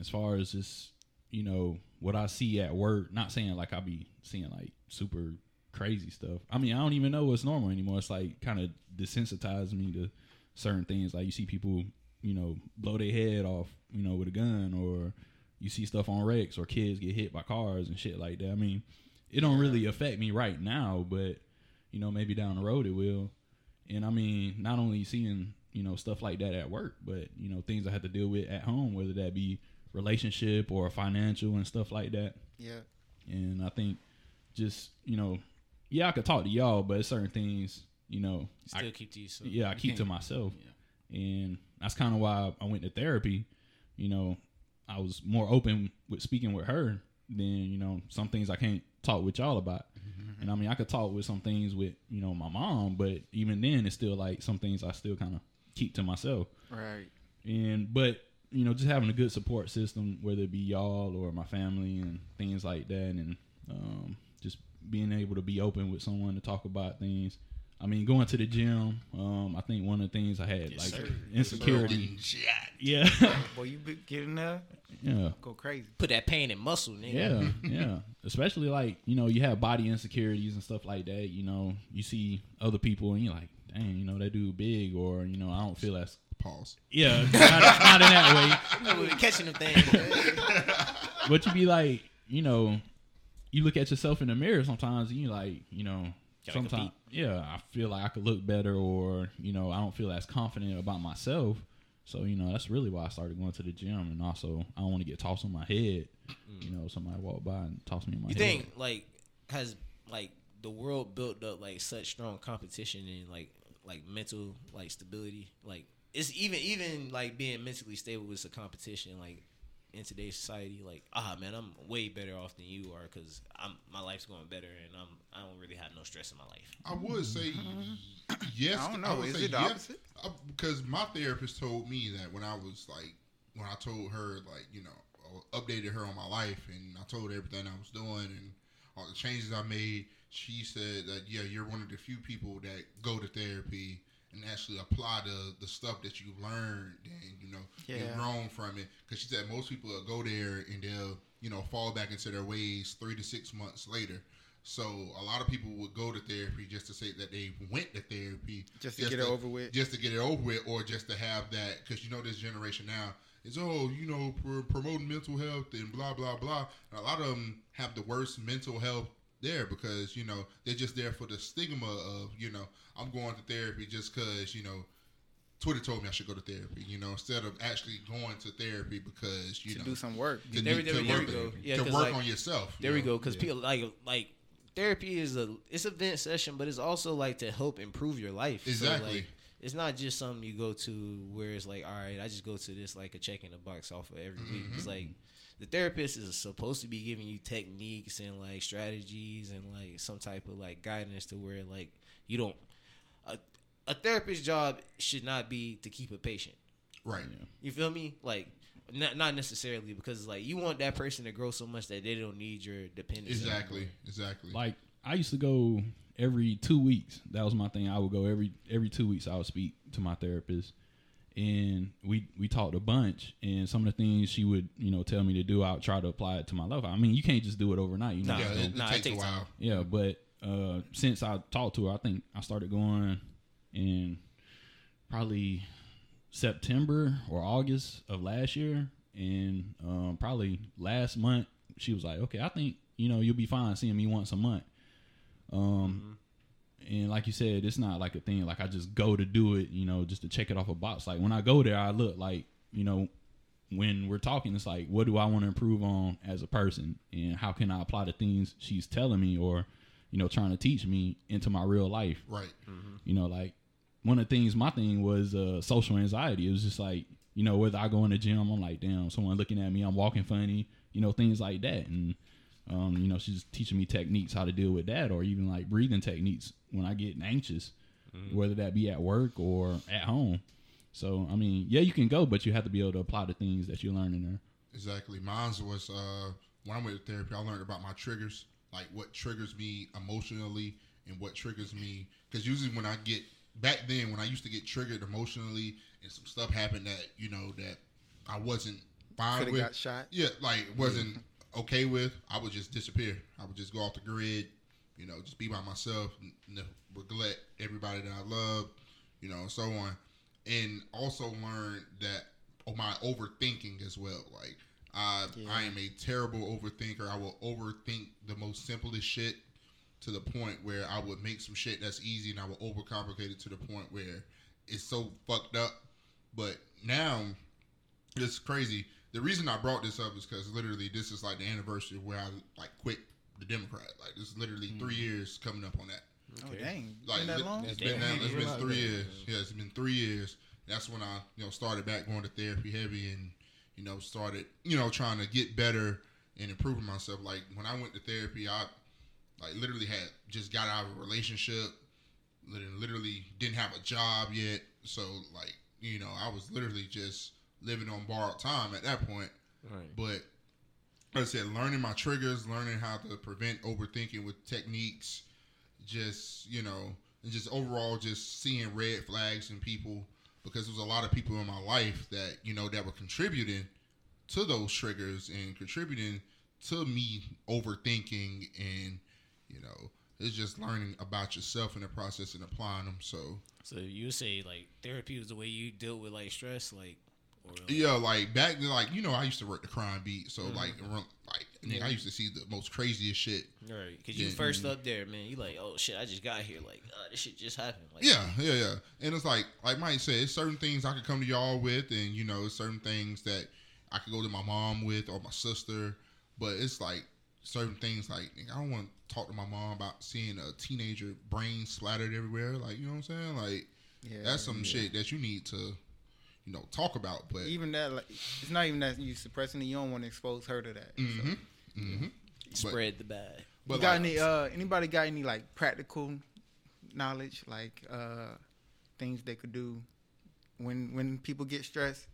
as far as just you know what I see at work. Not saying like I'll be seeing like super crazy stuff. I mean, I don't even know what's normal anymore. It's like kind of desensitized me to certain things. Like you see people, you know, blow their head off, you know, with a gun, or you see stuff on wrecks, or kids get hit by cars and shit like that. I mean, it don't really affect me right now, but you know, maybe down the road it will. And I mean, not only seeing you know stuff like that at work, but you know things I have to deal with at home, whether that be relationship or financial and stuff like that. Yeah. And I think just you know, yeah, I could talk to y'all, but certain things, you know, Still I, keep to yourself. yeah, I keep to can't- myself, and that's kind of why I went to therapy. You know, I was more open with speaking with her than you know some things I can't talk with y'all about. And I mean, I could talk with some things with you know my mom, but even then, it's still like some things I still kind of keep to myself. Right. And but you know, just having a good support system, whether it be y'all or my family and things like that, and um, just being able to be open with someone to talk about things. I mean, going to the gym. Um, I think one of the things I had Yes, like sir. insecurity. Yeah, <laughs> Boy, you be getting there, yeah, go crazy. Put that pain in muscle, nigga. yeah, <laughs> yeah. Especially like you know, you have body insecurities and stuff like that. You know, you see other people and you're like, dang, you know, that dude big, or you know, I don't feel as Pause. yeah, <laughs> not, not in that way. You know, we be catching them things. man. but you be like, you know, you look at yourself in the mirror sometimes and you like, you know, Gotta sometimes, yeah, I feel like I could look better or, you know, I don't feel as confident about myself. So, you know, that's really why I started going to the gym. And also, I don't want to get tossed on my head. Mm. You know, somebody walk by and toss me on my You head. think like has like the world built up like such strong competition and like like mental like stability like it's even even like being mentally stable is a competition like in today's society like ah man I'm way better off than you are because I'm my life's going better and I'm I don't really have no stress in my life I would say yes. I don't know. would Is say it the yes, opposite? uh, because my therapist told me that when I was like, when I told her like, you know, uh, updated her on my life, and I told her everything I was doing and all the changes I made. She said that yeah, you're one of the few people that go to therapy and actually apply the the stuff that you've learned and you know Yeah. you've grown from it. Because she said most people will go there and they'll you know fall back into their ways three to six months later. So a lot of people would go to therapy just to say that they went to therapy Just to get it over with. just to get it over with, or just to have that because you know this generation now is oh you know pr- promoting mental health and blah blah blah. And a lot of them have the worst mental health there because you know they're just there for the stigma of you know I'm going to therapy just because you know Twitter told me I should go to therapy. You know instead of actually going to therapy because you To know do some work. to, There do- there to there work, we go. Yeah, to work like, on yourself. you There we know? go. Because Yeah. people like like therapy is a it's a vent session, but it's also like to help improve your life. So, Exactly. like, it's not just something you go to where it's like, all right, I just go to this like a check in the box off of every week. It's mm-hmm. like the therapist is supposed to be giving you techniques and like strategies and like some type of like guidance to where like you don't. A, a therapist's job should not be to keep a patient. right. You feel me? Like, not not necessarily because like you want that person to grow so much that they don't need your dependence. Exactly. Exactly. like I used to go every two weeks. That was my thing. I would go every every two weeks. I would speak to my therapist, and we we talked a bunch. And some of the things she would you know tell me to do, I would try to apply it to my life. I mean, you can't just do it overnight. You know, Nah, yeah, So- it, it Nah, it takes, takes a while. time. yeah. But uh, since I talked to her, I think I started going in probably September or August of last year, and um, probably last month she was like, "Okay, I think you know you'll be fine seeing me once a month." Um, and like you said, it's not like a thing like I just go to do it, you know, just to check it off a box. Like when I go there, I look like you know when we're talking, it's like, what do I want to improve on as a person, and how can I apply the things she's telling me or you know trying to teach me into my real life? Right. You know, like one of the things my thing was uh, social anxiety. It was just like you know whether I go in the gym, I'm like damn, someone looking at me, I'm walking funny, you know things like that, and um, you know she's teaching me techniques how to deal with that, or even like breathing techniques when I get anxious, whether that be at work or at home. So I mean, yeah, you can go, but you have to be able to apply the things that you learn in there. Exactly. Mine was uh, when I went to therapy. I learned about my triggers, like what triggers me emotionally and what triggers me. Because usually when I get back then, when I used to get triggered emotionally and some stuff happened that you know that I wasn't fine Could have with, got shot. yeah, like wasn't okay with, I would just disappear. I would just go off the grid, you know, just be by myself, n- neglect everybody that I love, you know, and so on. And also learn that oh my overthinking as well. Like I I am a terrible overthinker. I will overthink the most simplest shit to the point where I would make some shit that's easy and I will overcomplicate it to the point where it's so fucked up. But now it's crazy. The reason I brought this up is because literally this is like the anniversary of where I like quit the Democrat. Like this is literally mm. three years coming up on that. Oh dang, Like been that long? it's been that, it's been three that. years. Yeah, it's been three years. That's when I you know started back going to therapy heavy and you know started you know trying to get better and improving myself. Like when I went to therapy, I like literally had just got out of a relationship. Literally, literally didn't have a job yet. So like you know I was literally just living on borrowed time at that point. Right. But like I said, learning my triggers, learning how to prevent overthinking with techniques, just you know, and just overall just seeing red flags in people because there was a lot of people in my life that you know that were contributing to those triggers and contributing to me overthinking and you know it's just learning about yourself in the process and applying them. So So you say like therapy is the way you deal with like stress, like, like, Yeah, like back then, like you know, I used to work the crime beat, so Mm-hmm. like, around, like nigga, I used to see the most craziest shit. right? Because you Yeah. first up there, man. You like, oh shit, I just got here. Like, uh, this shit just happened. Like, Yeah, yeah, yeah. And it's like, like Mike said, it's certain things I could come to y'all with, and you know, certain things that I could go to my mom with or my sister. But it's like certain things, like I don't want to talk to my mom about seeing a teenager brain splattered everywhere. Like, you know what I'm saying? Like, Yeah, that's some shit that you need to, you know, talk about. But even that, like, it's not even that you suppressing it. You don't want to expose her to that. hmm hmm spread the bad. But you got like, any? Uh, anybody got any like practical knowledge, like uh, things they could do when when people get stressed?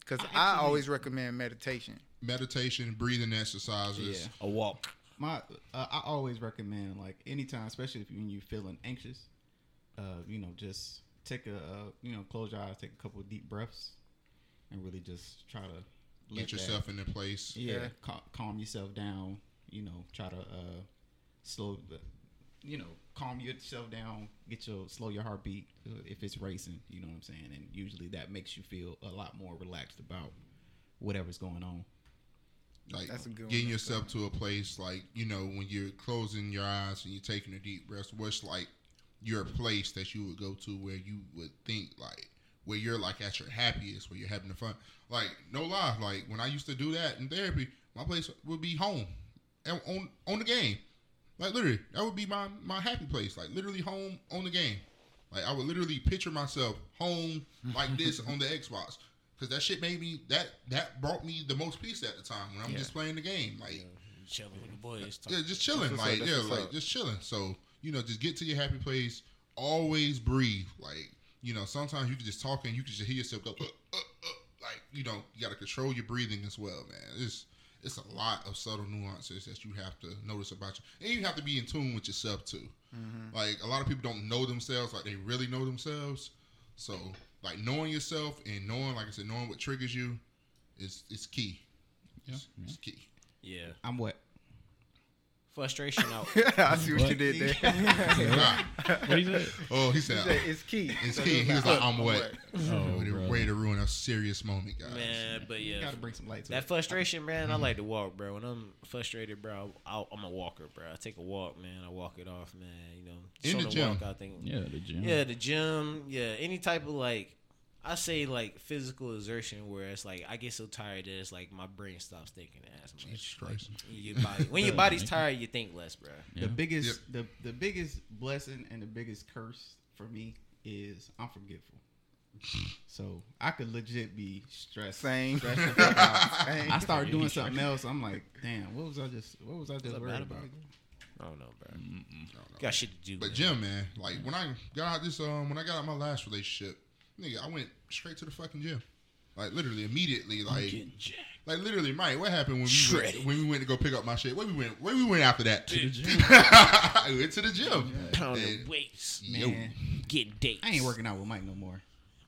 Because I I, always recommend meditation. meditation, breathing exercises. Yeah. A walk. My, uh, I always recommend like anytime, especially if when you're feeling anxious, uh, you know, just take a, uh, you know, close your eyes, take a couple of deep breaths, and really just try to let Get that- yourself in the place. yeah, Yeah. cal- calm yourself down. You know, try to uh, slow, the, you know, calm yourself down. Get your slow your heartbeat uh, if it's racing. You know what I'm saying? And usually that makes you feel a lot more relaxed about whatever's going on. like That's a good getting That's yourself to a place like you know when you're closing your eyes and you're taking a deep breath what's like your place that you would go to where you would think like where you're like at your happiest where you're having the fun like no lie like when i used to do that in therapy my place would be home on on the game like literally that would be my my happy place like literally home on the game like i would literally picture myself home like this <laughs> on the xbox because that shit made me that that brought me the most peace at the time when i'm Yeah. just playing the game like Chilling with the boys. yeah, just chilling, like yeah, like up. just chilling. So you know, just get to your happy place. Always breathe. Like you know, sometimes you can just talk and you can just hear yourself go, uh, uh, uh, like you know, you got to control your breathing as well, man. It's it's a lot of subtle nuances that you have to notice about you, and you have to be in tune with yourself too. Like a lot of people don't know themselves, like they really know themselves. So like knowing yourself and knowing, like I said, knowing what triggers you is is key. Yeah, It's, it's key. Yeah. I'm what? Frustration out. <laughs> I see what, What? you did there. <laughs> What he said? oh, he He said, said it's key. It's So key. He was like, I'm wet. Oh, Way to- way to ruin a serious moment, guys. man, but You yeah. gotta bring some light to That it. frustration, <laughs> man, I like to walk, bro. When I'm frustrated, bro, I, I'm a walker, bro. I take a walk, man. I walk it off, man. You know, In the gym. Walk, I think. Yeah, the gym. Yeah, the gym. Yeah, any type of like, I say like physical exertion where it's like I get so tired that it's like my brain stops thinking as much. Jesus Christ. When your body, when your <laughs> body's tired, you think less, bro. Yeah. The biggest, the the biggest blessing and the biggest curse for me is I'm forgetful. <laughs> So I could legit be stressed. Same. stressed out. I start doing <laughs> something else. I'm like, damn, what was I just? What was I just worried about? about I don't know, bro. Got shit to do. But man. Jim, man, like when I got out this, um, when I got out my last relationship, nigga, I went straight to the fucking gym, like literally immediately, like, like literally, Mike. What happened when we went, when we went to go pick up my shit? Where we went? Where we went after that? To the <laughs> gym. I went to the gym. pounding And- weights, Yo, Man, getting dates. I ain't working out with Mike no more.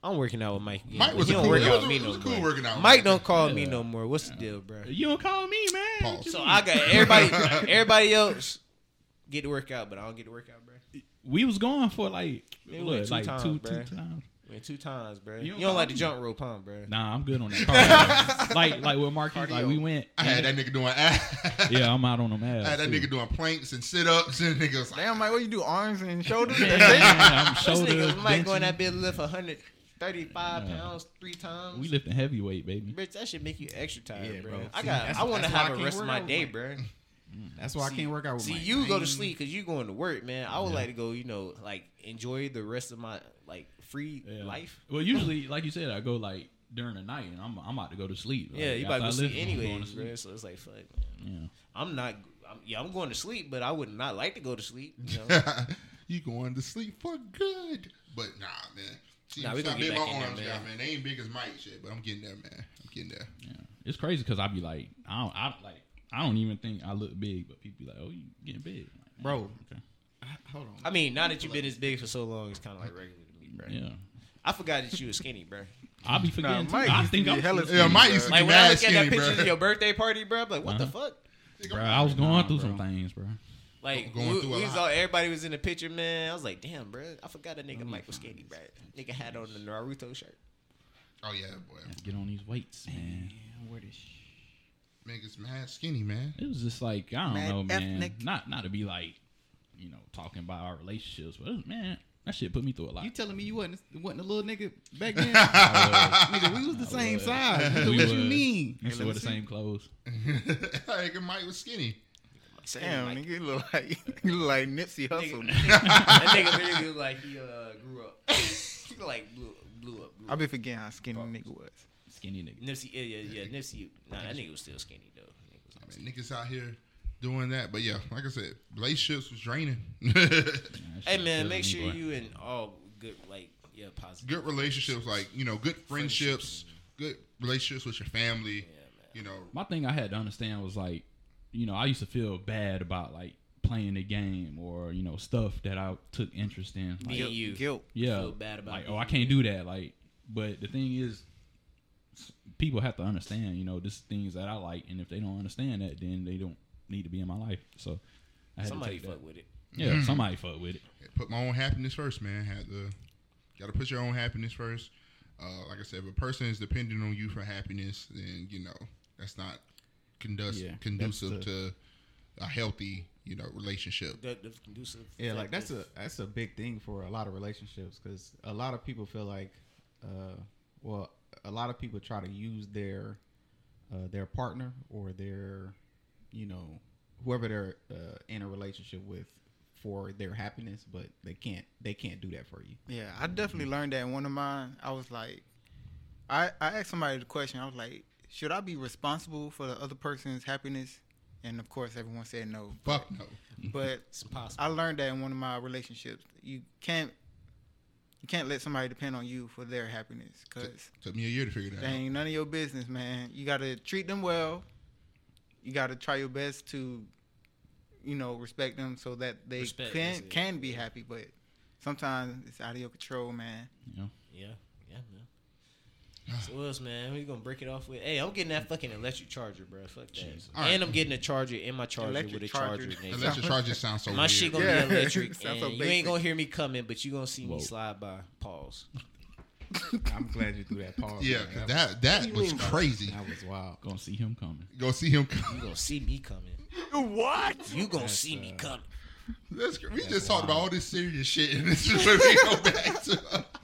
I'm working out with Mike. Again, Mike was he a don't cool- work out with me no was cool more. working out Mike Mike. don't call me no more. What's the deal, bro? You don't call me, man. Pause. So? I got everybody. <laughs> everybody else get to work out, but I don't get to work out, bro. we was going for like it what, went two like times, two, two times. Man, two times, bro. You You don't don't, like the me. jump rope, huh, bro? Nah, I'm good on that. <laughs> Cardio. like like with Marquis, like we went. I had that nigga doing. ass. Yeah, I'm out on them ass. I had that too. nigga doing planks and sit ups, and nigga was like, Damn, Mike, what you do? Arms and <laughs> shoulders? Yeah, That's it? I'm This shoulder. nigga Mike going benching. that bit lift 135 Yeah. pounds three times. We lifting heavyweight, baby. Bitch, that should make you extra tired, Yeah, bro. bro. I got. I want to that's why I have a rest of my out with day, Mike. bro. Mm. That's why I can't work out with See, Mike. you I go to sleep because you going to work, man. I would like to go, you know, like enjoy the rest of my like free Yeah. life. Well, usually, like you said, I go like during the night, and I'm I'm about to go to sleep. Like, yeah, you about to go after sleep lift, I'm going to anyways, bro. So it's like, fuck, man. Yeah. I'm not. I'm, yeah, I'm going to sleep, but I would not like to go to sleep. You know? <laughs> you going to sleep for good. But nah, man. See, Nah, we gonna get big back my in there, arms man. got, man. They ain't big as Mike shit, but I'm getting there, man. I'm getting there. Yeah, it's crazy because I be like, I don't, I like, I don't even think I look big, but people be like, oh, you getting big, like, Bro. Okay. Hold on. I mean, now that you've been as big for so long, it's kind of like regular to me, bro. Yeah, I forgot that you were skinny, bro. I'll be forgetting. Mike too. I think be I'm hella skinny, Yeah, Mike used to Like be when I mad look at that skinny, pictures bro. of your birthday party, bro, I'm like, what the fuck? bro. I was going Nah, through bro. some things, bro. Like Going we, through a we was lot. all everybody was in the picture, man. I was like, damn, bro, I forgot that nigga Mike was skinny, bro. Nigga had on the Naruto shirt. Oh yeah, boy. Get on these weights, man. Man, where this Niggas mad skinny, man. It was just like I don't Mad know, man. ethnic. Not not to be like, you know, talking about our relationships, but it was- man, that shit put me through a lot. You telling me you wasn't wasn't a little nigga back then? <laughs> Nigga, we was the I same was. size. Nigga, We what you was. mean? Used to Hey, wear the me same clothes. <laughs> nigga Mike was skinny. Damn, Like, nigga, you look like you look like Nipsey Hussle. nigga, <laughs> that nigga literally look like he uh, grew up. he like blew, blew up. Blew I up. be forgetting how skinny nigga was. Skinny nigga. Nipsey, yeah, yeah, yeah, Nipsey. Nah, that nigga was still skinny though. Nigga was I mean, niggas out here doing that, but yeah, like I said, relationships was draining. Man, Hey man, make sure you in all good, like yeah, positive. good relationships, like you know, good friendships, good relationships with your family. You know, My thing I had to understand was like, you know, I used to feel bad about like playing the game or you know stuff that I took interest in. Like, Me you. Guilt. yeah, feel bad about like oh I can't do that. Like, but the thing is, people have to understand. You know, this things that I like, and if they don't understand that, then they don't need to be in my life. So I had Somebody to take fuck that. with it. Yeah, somebody fuck with it. put my own happiness first, man. Had to, got to put your own happiness first. Uh, like I said, if a person is dependent on you for happiness, then you know that's not conducive Yeah, conducive that's to a healthy, you know, relationship. Productive, conducive. Yeah, like that's a that's a big thing for a lot of relationships because a lot of people feel like, uh, well, a lot of people try to use their uh, their partner or their, you know, whoever they're uh, in a relationship with for their happiness, but they can't they can't do that for you. Yeah, I definitely learned that in one of mine. I was like, I, I asked somebody the question. I was like, should I be responsible for the other person's happiness? And of course, everyone said no. Fuck no. But <laughs> It's impossible. I learned that in one of my relationships. You can't you can't let somebody depend on you for their happiness because Took me a year to figure that that out. ain't none of your business, man. You got to treat them well. You got to try your best to, you know, respect them so that they Respect, can that's can be happy. But sometimes it's out of your control, man. You know, Yeah, yeah, man. So what else, man? We gonna break it off with? Hey, I'm getting that fucking electric charger, bro. Fuck that. All right. And I'm getting a charger in my charger Electric with a charger. charger. nigga. Unless your charger sounds so My weird. shit gonna Yeah. be <laughs> electric, and so you ain't gonna hear me coming, but you gonna see me slide by. Pause. <laughs> I'm glad you threw that pause. yeah, man. 'cause that that was crazy. that was wild. gonna see him coming. Go see him. Coming. You gonna see me coming. What? You gonna That's, see me uh, coming. That's, we That's just talked about all this serious shit, and this is what we go back to. <laughs>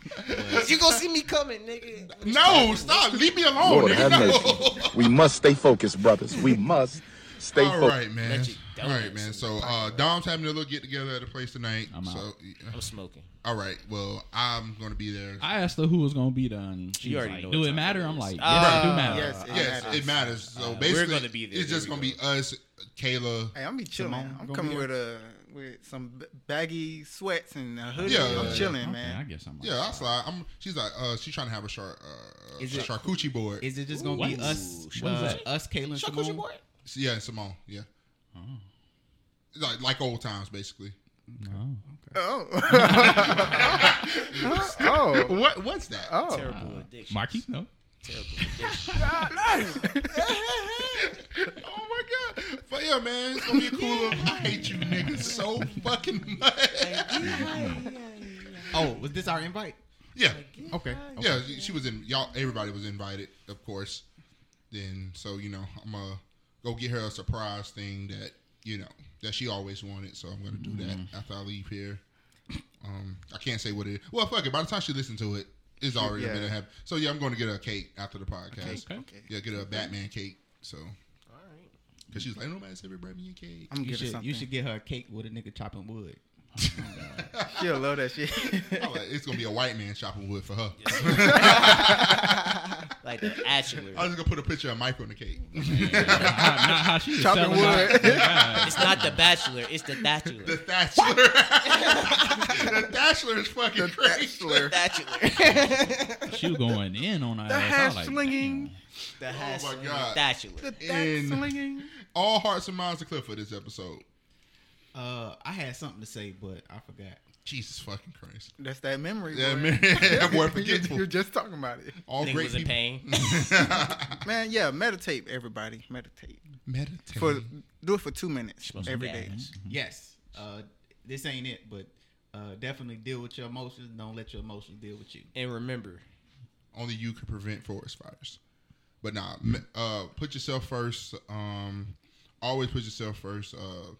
You gonna see me coming, nigga. No, stop. Leave me alone. Lord nigga. No. We must stay focused, brothers. We must stay All focused. right, man. Electric All right, man. So uh, Dom's having a little get together at a place tonight. I'm out. so I'm smoking. all right. Well, I'm gonna be there. I asked her who was gonna be there, and she You already like, know "Do it matter?" it I'm like, "Yes, Ah. it do matter." Yes, it yes, matters. it matters. So Uh, we're basically, gonna be there. it's just gonna go. be us, Kayla. Hey, I'm be chilling. Simone I'm gonna coming with a with some baggy sweats and a hoodie. Yeah, I'm yeah, chilling, Okay, man. I guess I'm. Like, Yeah, I'll slide. I'm. She's like, uh, she's trying to have a char, uh, Is a it- charcuterie board. Is it just gonna What? be us? Ooh, what is uh, that? us, Kaylin, Simone? yeah, Simone. Yeah. Mm. Like like old times, basically. No. Oh. Oh. <laughs> <laughs> oh. What what's that? Oh. Terrible uh, addiction. Marquis, no. Terrible addiction. <laughs> oh my god! But yeah, man, it's gonna be a cooler. I hate you niggas so fucking much. Oh, was this our invite? yeah, Okay. yeah. She she was in. Y'all, everybody was invited, of course. Then, so you know, I'm gonna go get her a surprise thing that you know that she always wanted. So I'm gonna do that after I leave here. Um, I can't say what it is. Well, fuck it. By the time she listens to it, it's already Yeah. gonna have. So yeah, I'm going to get her a cake after the podcast. Okay. Okay. Yeah, get her a Batman cake. So, All right. because she's like, nobody's ever brought me a cake. I'm You getting should, something. you should get her a cake with a nigga chopping wood. <laughs> She'll love that shit. <laughs> Like, it's gonna be a white man chopping wood for her. <laughs> Like the Bachelor. I was gonna put a picture of Mike on the cake. not, not how she was Chopping selling wood. It's not the Bachelor. It's the <laughs> Bachelor. the Thatcher. <laughs> the Thatcher is fucking crazy. Bachelor. <laughs> She was going in on her. The. I hash was like, slinging. The Oh hash my slinging God. Bachelor. The In- slinging. All hearts and minds are clear for this episode. Uh, I had something to say, but I forgot. Jesus fucking Christ. That's that memory. Yeah, boy. man. <laughs> That boy You- forgetful. You're just talking about it. All Nigga great was in people. pain. <laughs> Man, yeah, meditate, everybody. Meditate. Meditate. For do it for two minutes Smoke some every day. Yes. Uh, this ain't it, but uh, definitely deal with your emotions. Don't let your emotions deal with you. And remember, Only you can prevent forest fires. But nah, uh, put yourself first. Um, always put yourself first. Uh,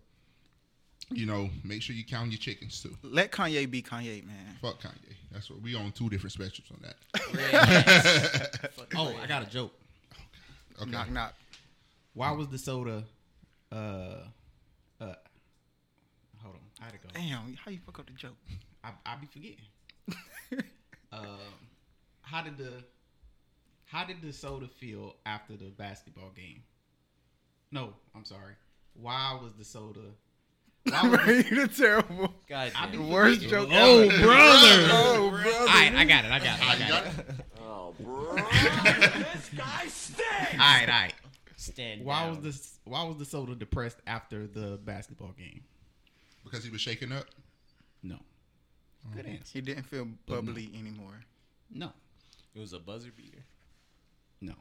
you know, make sure you count your chickens too. Let Kanye be Kanye, man. Fuck Kanye. That's what we on two different spectrums on that. <laughs> <laughs> Oh, I got a joke. Okay. Knock knock. Why was the soda? Uh, uh, hold on. I had to go. Damn, how you fuck up the joke? I I be forgetting. um, <laughs> how did the how did the soda feel after the basketball game? No, I'm sorry. Why was the soda? Why was the, You're terrible. guys, I be yeah. Worst forgetting. joke Oh, ever. brother. Oh, brother. All right, I got it. I got it. I You got got it. it? <laughs> All right, all right. stand Why down. was this? Why was the soda depressed after the basketball game? Because he was shaking up. No. Good answer. He didn't feel bubbly anymore. No. It was a buzzer beater. No.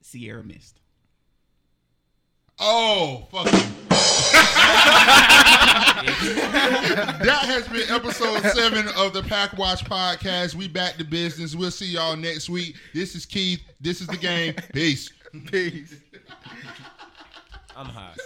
Sierra Mist. Oh, fuck. <laughs> that has been episode seven of the PackWatch podcast. We back to business. We'll see y'all next week. This is Keith. This is the game. Peace. Peace. I'm hot.